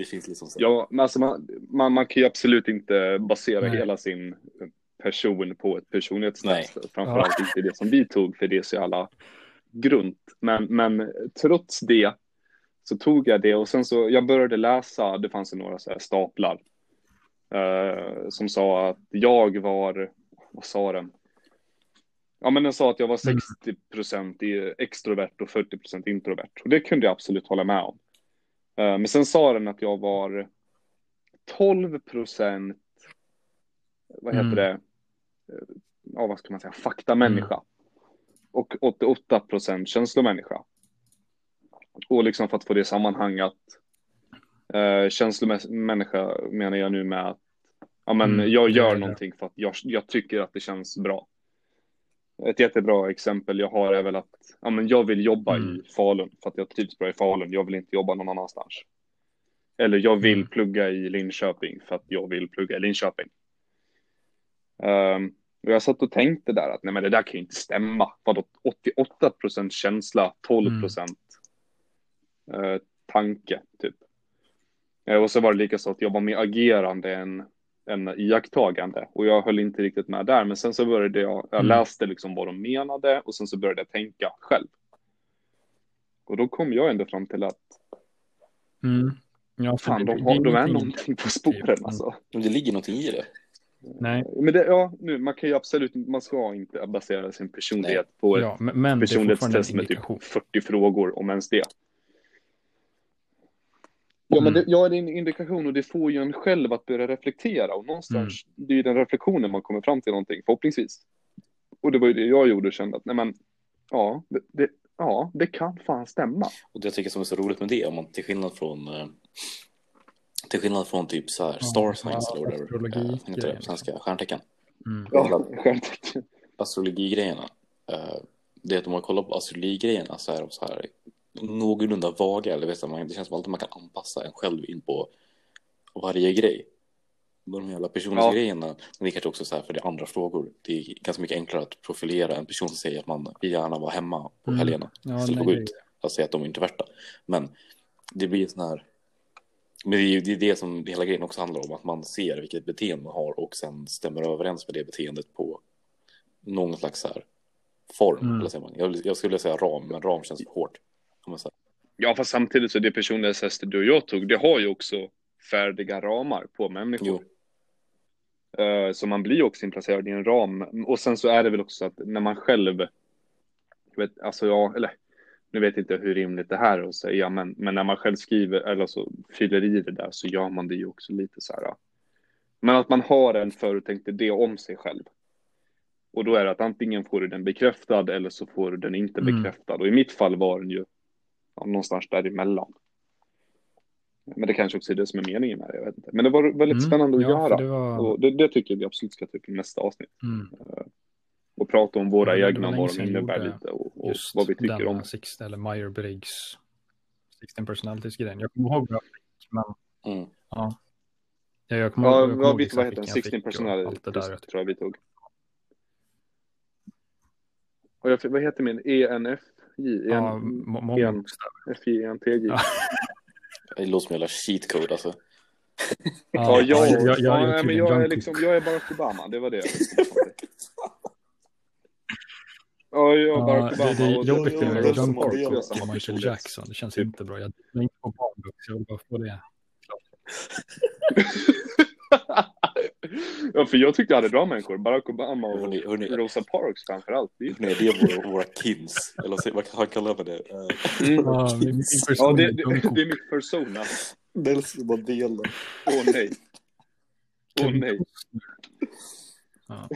Det finns liksom så. Ja, men alltså man, man, man kan ju absolut inte basera Nej. hela sin person på ett personlighetstest. Nej. Framförallt inte det som vi tog, för det är så jävla grunt. Men, men trots det så tog jag det och sen så jag började läsa, det fanns ju några så här staplar eh, som sa att jag var, vad sa den? Ja men den sa att jag var 60 procent extrovert och 40 procent introvert och det kunde jag absolut hålla med om. Eh, men sen sa den att jag var 12 procent, vad heter Mm. det, Eh, ja vad ska man säga, faktamänniska. Och 88 procent känslomänniska. Och liksom för att få det i sammanhang att eh, känslomänniska menar jag nu med att ja, men Mm, jag gör det. någonting för att jag, jag tycker att det känns bra. Ett jättebra exempel jag har är väl att ja, men jag vill jobba Mm. i Falun för att jag trivs bra i Falun. Jag vill inte jobba någon annanstans. Eller jag vill Mm. plugga i Linköping för att jag vill plugga i Linköping. Um, och jag satt och tänkte där att nej men det där kan ju inte stämma. Vadå 88 procent känsla, 12 procent eh, tanke typ. Eh, och så var det lika så att jag var mer agerande än, än iakttagande. Och jag höll inte riktigt med där. Men sen så började jag, jag Mm. läste liksom vad de menade och sen så började jag tänka själv. Och då kom jag ändå fram till att Mm. Ja, fan, de, har, de är någonting på spåren Typ. alltså. Men det ligger någonting i det. Nej, Men det, ja, nu, man kan ju absolut, man ska inte basera sin personlighet på ett ja, men, men en personlighetstest med typ 40 frågor, om ens det. Ja, men Mm. det, ja, det är en indikation och det får ju en själv att börja reflektera och någonstans, Mm. det är ju den reflektionen man kommer fram till någonting, förhoppningsvis. Och det var ju det jag gjorde och kände att, nej men, ja, det, det, ja, det kan fan stämma. Och det jag tycker som är så roligt med det, om man till skillnad från eh, till skillnad från typ så här Ja, star signs ja, eller whatever, astrologi- eh, heter det, svenska stjärntecken. Mm. Ja, skämt. Astrologigrejerna, eh, det är att om man kollar på astrologigrejerna så är de så här någorlunda vaga, eller vet man, det känns som alltid man kan anpassa en själv in på varje grej. De jävla personlighetsgrejerna, men det är kanske också så här för det är andra frågor. Det är ganska mycket enklare att profilera en person som säger att man vill gärna vara hemma på Mm. helgerna. Ja, istället för att gå ut. Att säga att de är introverta. Men det blir sån här... Men det är ju det, är det som hela grejen också handlar om. Att man ser vilket beteende man har och sen stämmer överens med det beteendet på någon slags så här form. Mm. Eller säger man. Jag, jag skulle säga ram, men ram känns för hårt. Om man säger. Ja, fast samtidigt så det personlighetstester du och jag tog, det har ju också färdiga ramar på människor. Eh, Så man blir också inplacerad i en ram. Och sen så är det väl också så att när man själv, vet, alltså jag, eller nu vet inte hur rimligt det här är att säga, men, men när man själv skriver eller så fyller i det där så gör man det ju också lite så här. Men att man har en förutänkt idé om sig själv. Och då är det att antingen får du den bekräftad eller så får du den inte Mm. bekräftad. Och i mitt fall var den ju ja, någonstans däremellan. Men det kanske också är det som är meningen med det, jag vet inte. Men det var väldigt Mm. spännande att ja, göra. Det var... Det, det tycker jag vi absolut ska ta upp i nästa avsnitt. mm. Och prata om våra Ja, egna, vad de innebär lite och, och vad vi tycker om. Six, eller Meyer-Briggs 16 personalities-grejen. Jag kommer ihåg fick, men mm. ja. ja jag kommer Ja, ihåg, jag kommer vad, ihåg heter den? vilken jag 16 fick och personal allt det där. tror jag vi tog. Och jag, vad heter min? E ENFJ? Ja, många en- bokstäver. FINTJ? Ja. Det låter som en jävla cheat code alltså. Ja, jag, jag, jag, jag, jag, men jag är liksom, jag är Barack Obama, det var det jag. Ja, jag är Barack det, Obama det, jag det var Parks John samma och Michael. Jackson. Det känns inte bra. Jag är inte på barnbok så jag vill bara få det. Ja, för jag tyckte jag hade bra människor. Barack Obama och Hörrni, hörni. Rosa Parks framför allt. Det är Nej, det är våra, våra kins. Eller vad vad kan man kalla det? Eh, Mm. Ja, det, det, det är mitt persona. Nelson Mandela. Åh nej. Åh nej. Ja.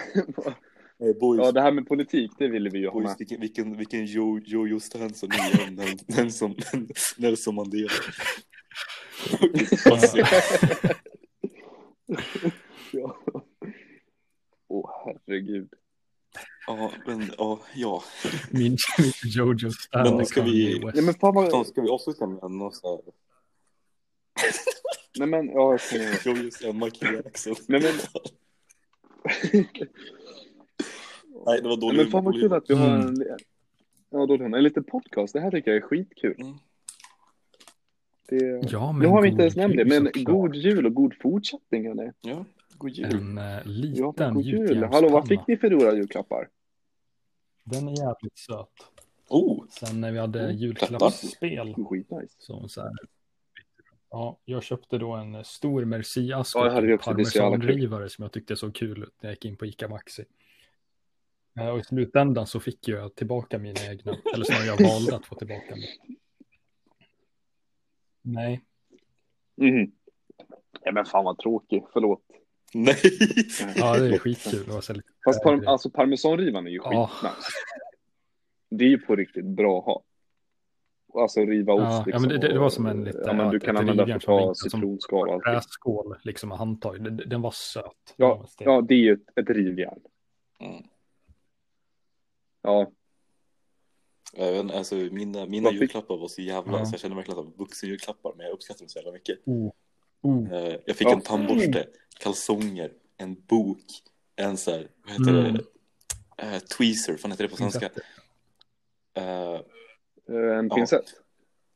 Hey boys, Ja, det här med politik, det ville vi ju ha med. vilken, vilken, vilken Jojo Stanson ni är. Nel- Nelson, Nelson Mandela. Ja. Åh, herregud. Ja, men ja, ja. Min, min Jojo. Men ska vi- Nej men fan vad... Ska vi avsluta med något så här? Nej men, ja, jag kan... Jojo Stan, Michael Jackson. Nej men, Nej, det var nej, dåligt. men fan vad kul att vi har Mm. en... Ja, då, en liten podcast. Det här tycker jag är skitkul. Mm. Det... Ja, men Nu har vi god inte ens nämnt det, men god jul och god fortsättning hörni. Ja, god jul. En eh, Ja, liten god jul. Hallå, vad fick ni för roliga julklappar? Den är jävligt söt. Oh, Sen när vi hade Mm, julklappsspel. Skitnice. Som så här, ja, jag köpte då en stor Merci-ask Ja, och jävla kul. parmesanrivare som jag tyckte såg kul ut när jag gick in på Ica Maxi. Eh, Och i slutändan så fick jag tillbaka mina egna, eller snarare jag valde att få tillbaka mina. Nej, Mhm. Ja, men fan vad tråkig, förlåt. Nej. (laughs) ja det är skitkul. Det var så här lite, Fast par, alltså parmesanrivan är ju Ja. skitnice. Det är ju på riktigt bra att ha. Alltså riva ost Ja, ja, liksom. men det- det- var som en lite- Ja, men ja, du kan använda för att som ta som- citronskal och allting. träskål, liksom med handtag. Den, den var söt. Ja, ja, det är ju ett, ett rivjärn. Mm. Ja, inte, Alltså, mina mina julklappar var så jävla, Ja. så jag kände verkligen att det var vuxenjulklappar, men jag uppskattar dem så jävla mycket. Oh. Oh. Eh, Jag fick Ja. en tandborste, kalsonger, en bok, en så här, vad heter Mm. det, Eh, tweezer, vad heter det på svenska? Eh, en Ja. pinsett.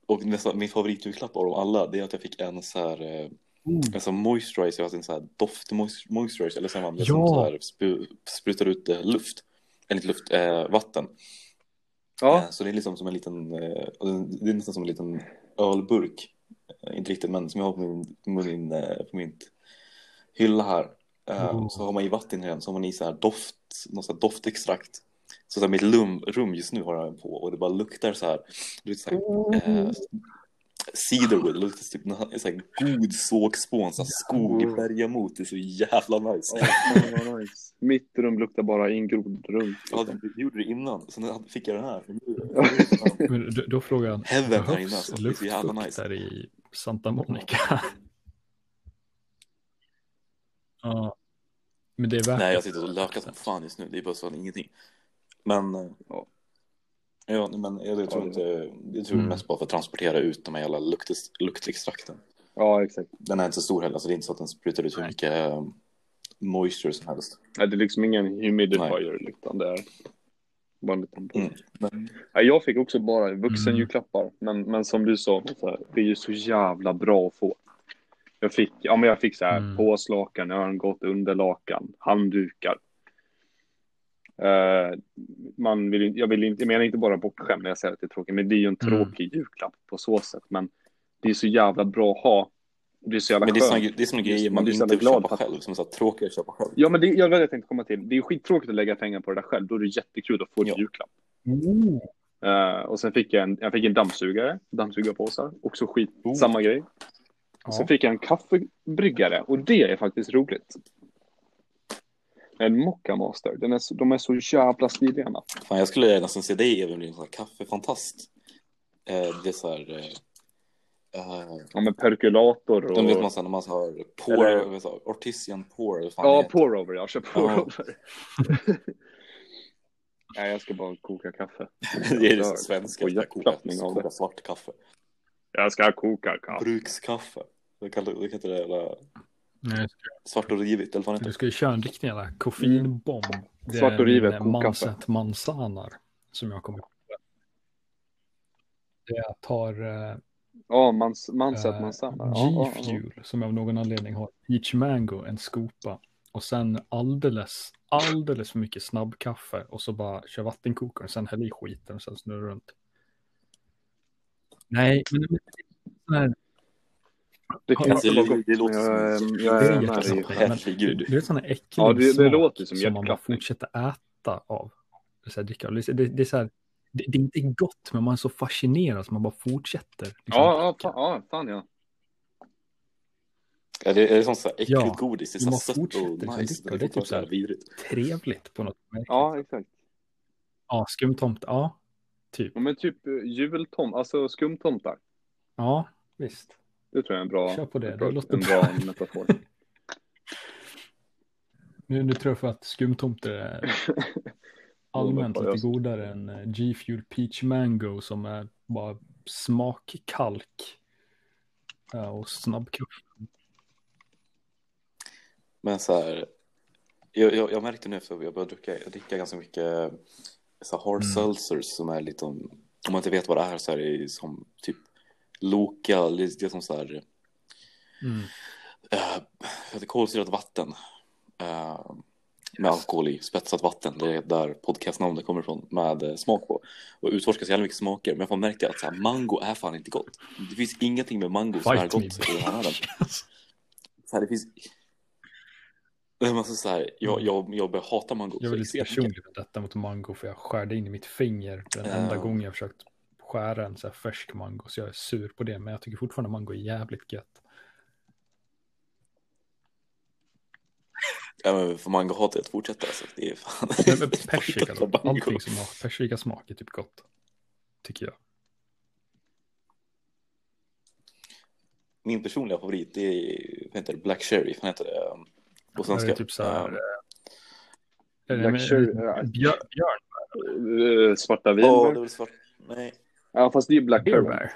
och nästan, min favoritjulklapp av dem alla, det är att jag fick en så här, Oh. en sån moisturizer, alltså en så här doft mois- moisturizer, eller så man Ja. som så här spru, sprutar ut luft, eller inte luft, vatten. Ja, Så det är liksom som en liten, det är nästan som en liten ölburk. Eh, Inte riktigt, men som jag har på min, på min, eh, på min hylla här. Eh, Oh. Så har man i vatten den, så har man i så här doft, någon så här doftextrakt. Så, så här, mitt lum, rum just nu har jag den på och det bara luktar så här, du vet så här, eh, cedarwood, det luktar typ en så här god sågspån, så här skog, Mm. berg emot, det är så jävla nice. ja nice. Mitt rum luktar bara ingrodd rum. Ja, det gjorde det innan, sen fick jag den här. (laughs) Men då, frågar jag, Heaven här inne, behövs alltså. Det luftfukt nice. där i Santa Monica? (laughs) ja. Men det är värt Nej, jag sitter och lökar som fan just nu. Det är bara så att ingenting. Men, eh, Ja. ja, men jag, tror inte, jag tror Mm. mest bara för att transportera ut de här jävla luktes, luktextrakten. Ja, exakt. Den är inte så stor heller, så det är inte så att den sprutar ut hur mycket eh, moisture som helst. Nej, det är liksom ingen humidifier utan det är bara en liten Mm. Men, Jag fick också bara vuxenjulklappar, men, men som du sa, här, det är ju så jävla bra att få. Jag fick, ja, men jag fick så här Mm. påslakan, örngott, underlakan, handdukar. Eh, man vill, jag, vill inte, jag menar inte bara bortskämd när jag säger att det är tråkigt, men det är ju en Mm. tråkig julklapp på så sätt. Men det är så jävla bra att ha. Är så jävla men det är såna, det är såna grejer Man man blir så inte vill glad köpa att- själv, som är så här tråkiga att köpa själv. Ja, men det, jag jag tänkte komma till. Det är skittråkigt att lägga pengar på det där själv. Då är det jättekul att få Ja. i julklapp. Mm. Eh, och sen fick jag en, jag fick en dammsugare, dammsugarpåsar, också skit, Oh. samma grej. Ja. Sen fick jag en kaffebryggare och det är faktiskt roligt. En Mocca Master, Den är så, de är så jävla stiliga. Fan, jag skulle nästan se dig även bli en sån här kaffefantast. Eh, det är så här... Eh, eh, Ja, med perkulator och... Den vet man sen när man Eller- vad heter det, artisan fan Ja, heter. pour-over. Jag kör Ja. pour-over. (laughs) Nej, jag ska bara koka kaffe. (laughs) det är det svenska. Och hjärtklappning av koka det. svart kaffe. Jag ska koka kaffe. Brukskaffe. Det kallar det heter det eller Nej, svart och rivigt eller vad Du ska ju köra en riktig jävla koffeinbomb. Det Svart och rivet. Manset Mansanar som jag kommer ihåg. Det jag tar uh, Ja, man, man sett man samma. Ja, ja. G-Fuel som jag av någon anledning har. Peach Mango, en skopa. Och sen alldeles, alldeles för mycket snabbkaffe. Och så bara kör vattenkokaren. Sen häll i skiten och sen snurra runt. Nej, men Det kan Ja, inte det- vara gott. det låter som- är- det jag är är Herregud. Du du vet sån här äcklig Ja, det- det smak låter som som man bara fortsätter äta av. Det är, så här, dricka. Det, är- det, det är så här, det, det är inte gott, men man är så fascinerad så man bara fortsätter. liksom Ja, ja, ja, fan ja. Ja, det är sånt så här äckligt Ja, godis. Det är så man sött och liksom nice. dricka. Det är Det är typ så här vidrigt. Trevligt på något märkligt. Ja, exakt. ja skumtomte, ja. Typ. Ja, men typ eh, jultom, alltså skumtomtar. Ja, visst. Det tror jag är en bra, Kör på det, bra, det låter en bra. bra metafor. (laughs) Nu, nu tror jag för att skumtomter är (laughs) allmänt lite godare än eh, G-Fuel Peach Mango som är bara smakkalk. Ja, och snabbkaffe. Men så här, jag, jag, jag märkte nu efter att jag började dricka, dricka ganska mycket så här hard Mm. seltzers som är lite om, om man inte vet vad det är så är det som typ Loka, det är som så här Mm. uh, kolsyrat vatten. Eh, med alkohol i, spetsat vatten, det är där podcastnamnet kommer ifrån, med eh, smak på. Och utforska så jävla mycket smaker, men jag får märka att så här, mango är fan inte gott. Det finns ingenting med mango som är gott i den här världen. Så här, det finns... Alltså, så här, jag, jag, jag börjar hata mango. Jag vill lite personlig med detta mot mango för jag skärde in i mitt finger den enda Ja. gången jag försökt skära en så här färsk mango så jag är sur på det men jag tycker fortfarande mango är jävligt gött. Ja, men för mango hatar jag att fortsätta. Alltså. Det är fan... Men (laughs) persika då, allting som har persika smak är typ gott. Tycker jag. Min personliga favorit det är vad heter det? Black Cherry. Vad heter det? Um, På Det svenska. är typ så här. Um, Black men- Cherry, björn, Eh, Svarta Ja, det är vinbär. väl svart. Nej. Ja, fast det är ju Black Cherry. björnbär.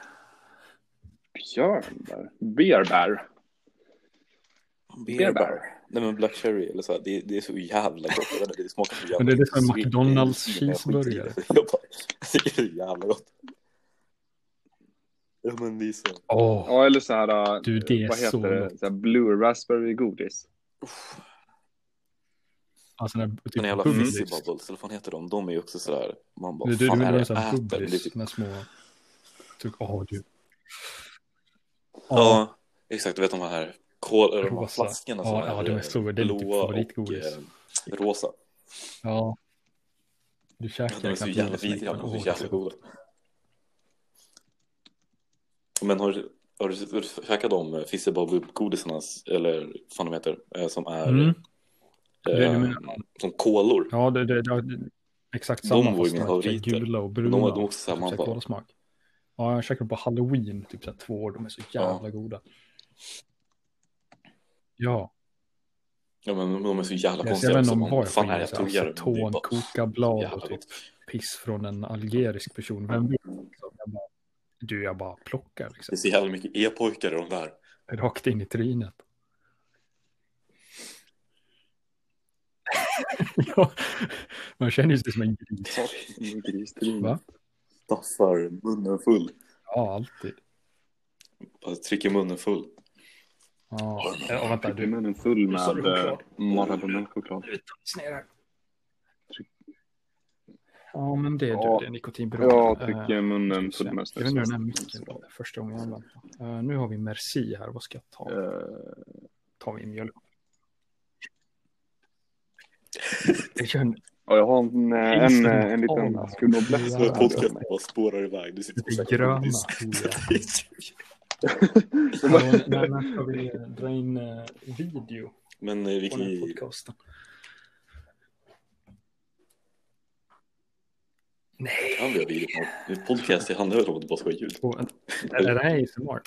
Björnbär. Bearbär. Bearbär. Nej men Black Cherry eller så här, det, det är så jävla gott. Jag vet inte, Det smakar så jävla Men det är det som är sweet. McDonald's det. cheeseburgare. Jag bara- (laughs) det är jävla gott. Ja men det är så. Åh, Ja, eller så här, Du, det är vad heter så det? gott. Så här blue raspberry godis. alltså den här typ Den jävla. Fizzy Bubbles, eller vad fan heter de? De är ju också sådär, man bara, du, fan du är vill det ha jag så äter? Men det är typ, med små... Typ, åh du. ja, exakt, du vet de här kol, eller de här Rosa. flaskorna som Ja, ja, de är så- det är blåa och favoritgodis. eh, rosa. Ja. Du Ja, käkar de är så jävla är- vidriga, de är så är jävla goda. Men har du, har du, har du käkat de eh, Fizzy Bubble-godisarna, eller vad de heter, eh, som är Mm. eh, som kolor? Ja, det, det, det, exakt De samma. var ju mina de är favoriter. Gula och bruna. De de också samma, Typ bara. kolasmak. Ja, jag käkade på halloween, typ så här två år. De är så jävla goda. Ja, Ja men de är så jävla jag konstiga ser också. om Man, har fan är det jag tuggar? Det Aceton, bara- kokablad och typ piss från en algerisk person. Vem vet? Jag bara, du, jag bara plockar Det liksom. är så jävla mycket e-pojkar i de där. Rakt in i trynet. ja, man känner sig som en gris. Gristrin. Va? Staffar munnen full. Ja, alltid. Bara trycker munnen full. Ja, ja vänta, du. munnen full med Sa du choklad? eh, Ja, men det är Ja, du, det är nikotinberoende. Jag Eh, trycker munnen vi full med Jag vet inte hur den här micken var första gången jag använde den. Eh, Nu har vi Merci här, vad ska jag ta? Eh, Ta min mjölk. Jag Ja, jag har en, eh, en, eh, en liten skum och bläst. Ja. Så podcast bara spårar iväg. Du sitter och gröna. (laughs) (laughs) Ja, När när ska vi dra in eh, video Men vi kan ju... podcasten? Nej, Kan vi ha video podcast? Det handlar väl om att bara ska ha ljud. på en- är det ASMR?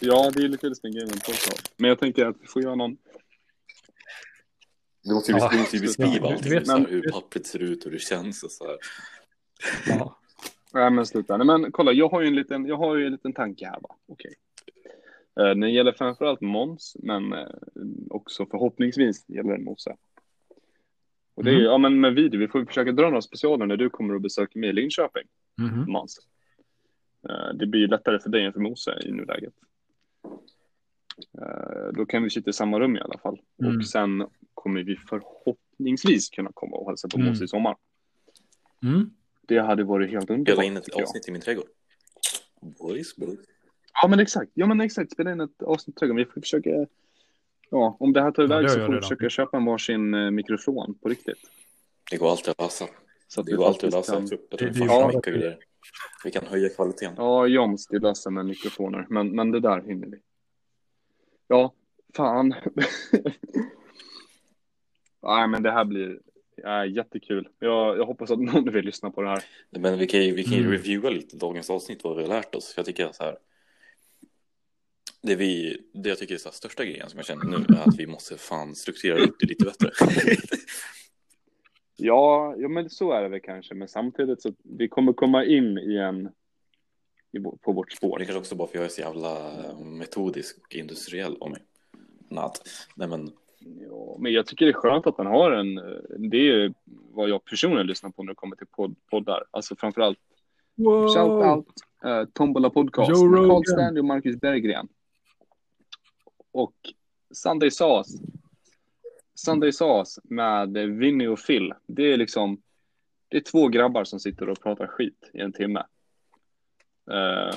Ja, det är lite det grejen med en podcast. Men jag tänker att vi får göra någon. Du måste ju, Ja, beskriva du allting. vet- så här, men- hur pappret ser ut och hur det känns och så här. Ja. Nej, men sluta. Nej, men kolla, jag har ju en liten, jag har ju en liten tanke här va. Okej. Eh, Det gäller framförallt Måns, men eh, också förhoppningsvis gäller det Mosse. Och det är ju, Mm. ja men med video, vi får försöka dra några specialer när du kommer och besöker mig i Linköping, Mhm. Måns. Eh, Det blir ju lättare för dig än för Mosse i nuläget. Då kan vi sitta i samma rum i alla fall. Mm. Och sen kommer vi förhoppningsvis kunna komma och hälsa på Mm. Mosse i sommar. Mm. Det hade varit helt underbart. Spela in ett jag. avsnitt i min trädgård. Boys, boys. Ja men exakt, ja men exakt, spela in ett avsnitt till. Vi får försöka, ja om det här tar Ja, iväg det så får vi jag försöka köpa en varsin eh, mikrofon på riktigt. Det går alltid att lösa. Så att Det går alltid att lösa. kan, Jag tror, jag tror ju mycket. Vi kan höja kvaliteten. ja Joms, det löser med mikrofoner, men, men det där hinner vi. Ja, fan. (laughs) Nej men det här blir ja, jättekul. Jag, jag hoppas att någon (laughs) vill lyssna på det här. Men vi kan ju, vi kan ju Mm. reviewa lite dagens avsnitt, vad vi har lärt oss. För jag tycker att så här, det, vi, det jag tycker är så här, största grejen som jag känner nu är att vi måste fan strukturera upp det lite bättre. (laughs) Ja, ja men så är det väl kanske, men samtidigt så vi kommer komma in i en på vårt spår. det kanske också bara för att jag är så jävla metodisk och industriell om mig. Nej men, Ja, men jag tycker det är skönt att den har en, eh, det är vad jag personligen lyssnar på när det kommer till podd, poddar. Alltså framförallt shout out uh, Tombola Podcast Joe med Carl. Stanley och Marcus Berggren. Och Sunday Sauce. Sunday Sauce med Vinny och Phil. Det är liksom, det är två grabbar som sitter och pratar skit i en timme. Eh,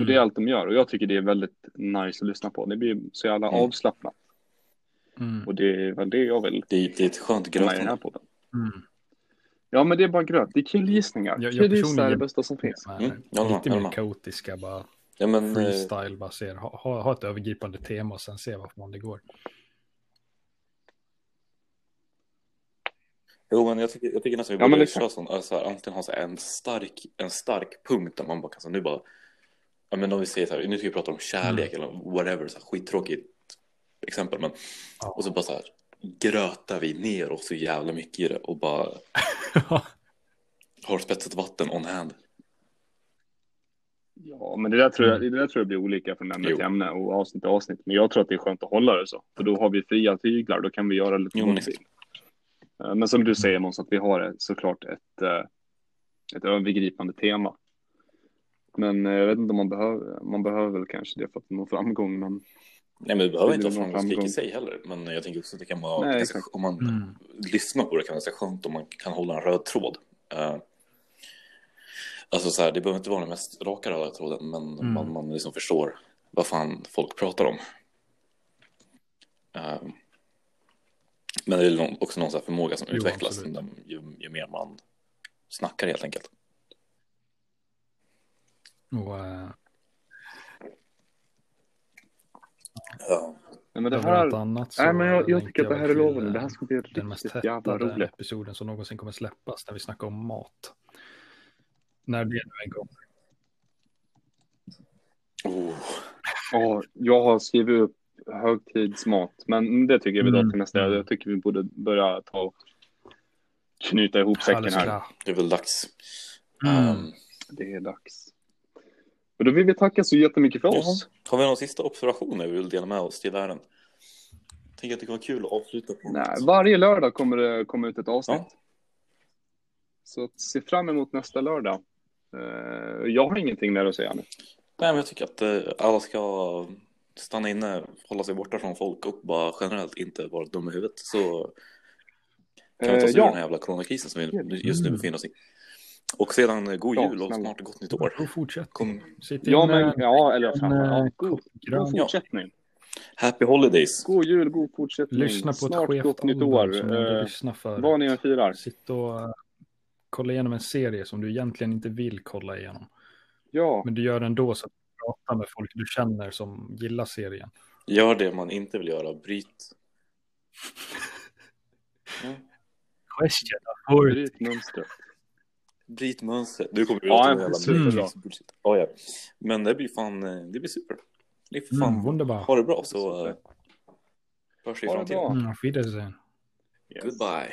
och det är allt de gör och jag tycker det är väldigt nice att lyssna på. Det blir så jävla Mm. avslappnat Mm. och det är väl det jag vill Det, det är ett skönt gröt. Mm. Ja, men det är bara gröt. Det är killgissningar. Jag- jag Killgissa är det bästa som finns. Mm, håller med, lite håller mer kaotiska, bara Ja, men, eh, freestyle baserat. Ha, ha, ha ett övergripande tema och sen se vad fan det går. Jo, men jag tycker, jag tycker nästan vi Ja, borde exakt. köra sån, alltså, här, antingen ha så här, en, stark, en stark punkt där man bara kan, så nu bara, ja men om vi säger så här, nu ska vi prata om kärlek eller whatever, så här, skittråkigt exempel, men, Ja. och så bara så här, grötar vi ner oss så jävla mycket i det och bara (laughs) har spetsat vatten on hand. Ja, men det där tror jag, Mm. det där tror jag blir olika från ämne Jo. till ämne och avsnitt till avsnitt. Men jag tror att det är skönt att hålla det så. För då har vi fria tyglar, då kan vi göra lite Jo, men. Eh, Men som du säger Måns, att vi har ett- såklart ett, eh, ett övergripande tema. Men eh, jag vet inte om man behöver, man behöver väl kanske det för att nå framgång. Men Nej, men det behöver inte vara framgångsrik i sig heller, men jag tänker också att det kan vara, Nej, ganska, om man Mm. lyssnar på det kan det vara ganska skönt om man kan hålla en röd tråd. Eh, alltså så här, det behöver inte vara den mest raka röda tråden, men Mm. man, man liksom förstår vad fan folk pratar om. Eh, men det är också någon så här förmåga som Jo, utvecklas ju, ju mer man snackar helt enkelt. Och, eh, Ja. Nej, men det här, annat så nej, men jag, jag tycker att det här är lovande. Det här eh, ska bli den mest riktigt jävla roligt. episoden som någonsin kommer släppas när vi snackar om mat. När det nu en gång. Oh. Ja, jag har skrivit upp högtidsmat, men det tycker jag vi tar Mm. till nästa. Jag tycker vi borde börja ta och knyta ihop säcken här. Det är väl dags. Mm. Ehm, Det är dags. Och då vill vi tacka så jättemycket för Ja. oss. Har vi några sista observationer vi vill dela med oss till världen? Jag tänker att det kan vara kul att avsluta på Nej, varje lördag kommer det komma ut ett avsnitt. Ja. Så se fram emot nästa lördag. Eh, Jag har ingenting mer att säga nu. Nej, men jag tycker att eh, alla ska stanna inne, hålla sig borta från folk och bara generellt inte vara dumma i huvudet. Så kan vi ta oss Eh, ur den här Ja, jävla coronakrisen som vi Mm. just nu befinner oss i. Och sedan eh, god Ja, jul och snälla. snart gott nytt år. Och fortsätt. Kom, Sitt ja, men, ja eller en, framför eh, allt. God, god fortsättning. happy holidays! God jul, god fortsättning. Lyssna på Snart ett gott nytt år. Eh, för. Vad ni än firar. Sitt och kolla igenom en serie som du egentligen inte vill kolla igenom. Ja, Men du gör det ändå så att du pratar med folk du känner som gillar serien. Gör det man inte vill göra, bryt. Question bryt mönstret. Bryt mönstret. Du kommer Ja, ut med superbra. jävla bullshit. Ja, ja. Men det blir fan, eh, det blir super. Det är fan, Mm, wunderbar. ha det bra så eh, hörs vi i Ha det framtiden. bra. Mm, auf Wiedersehen. Yes. Goodbye.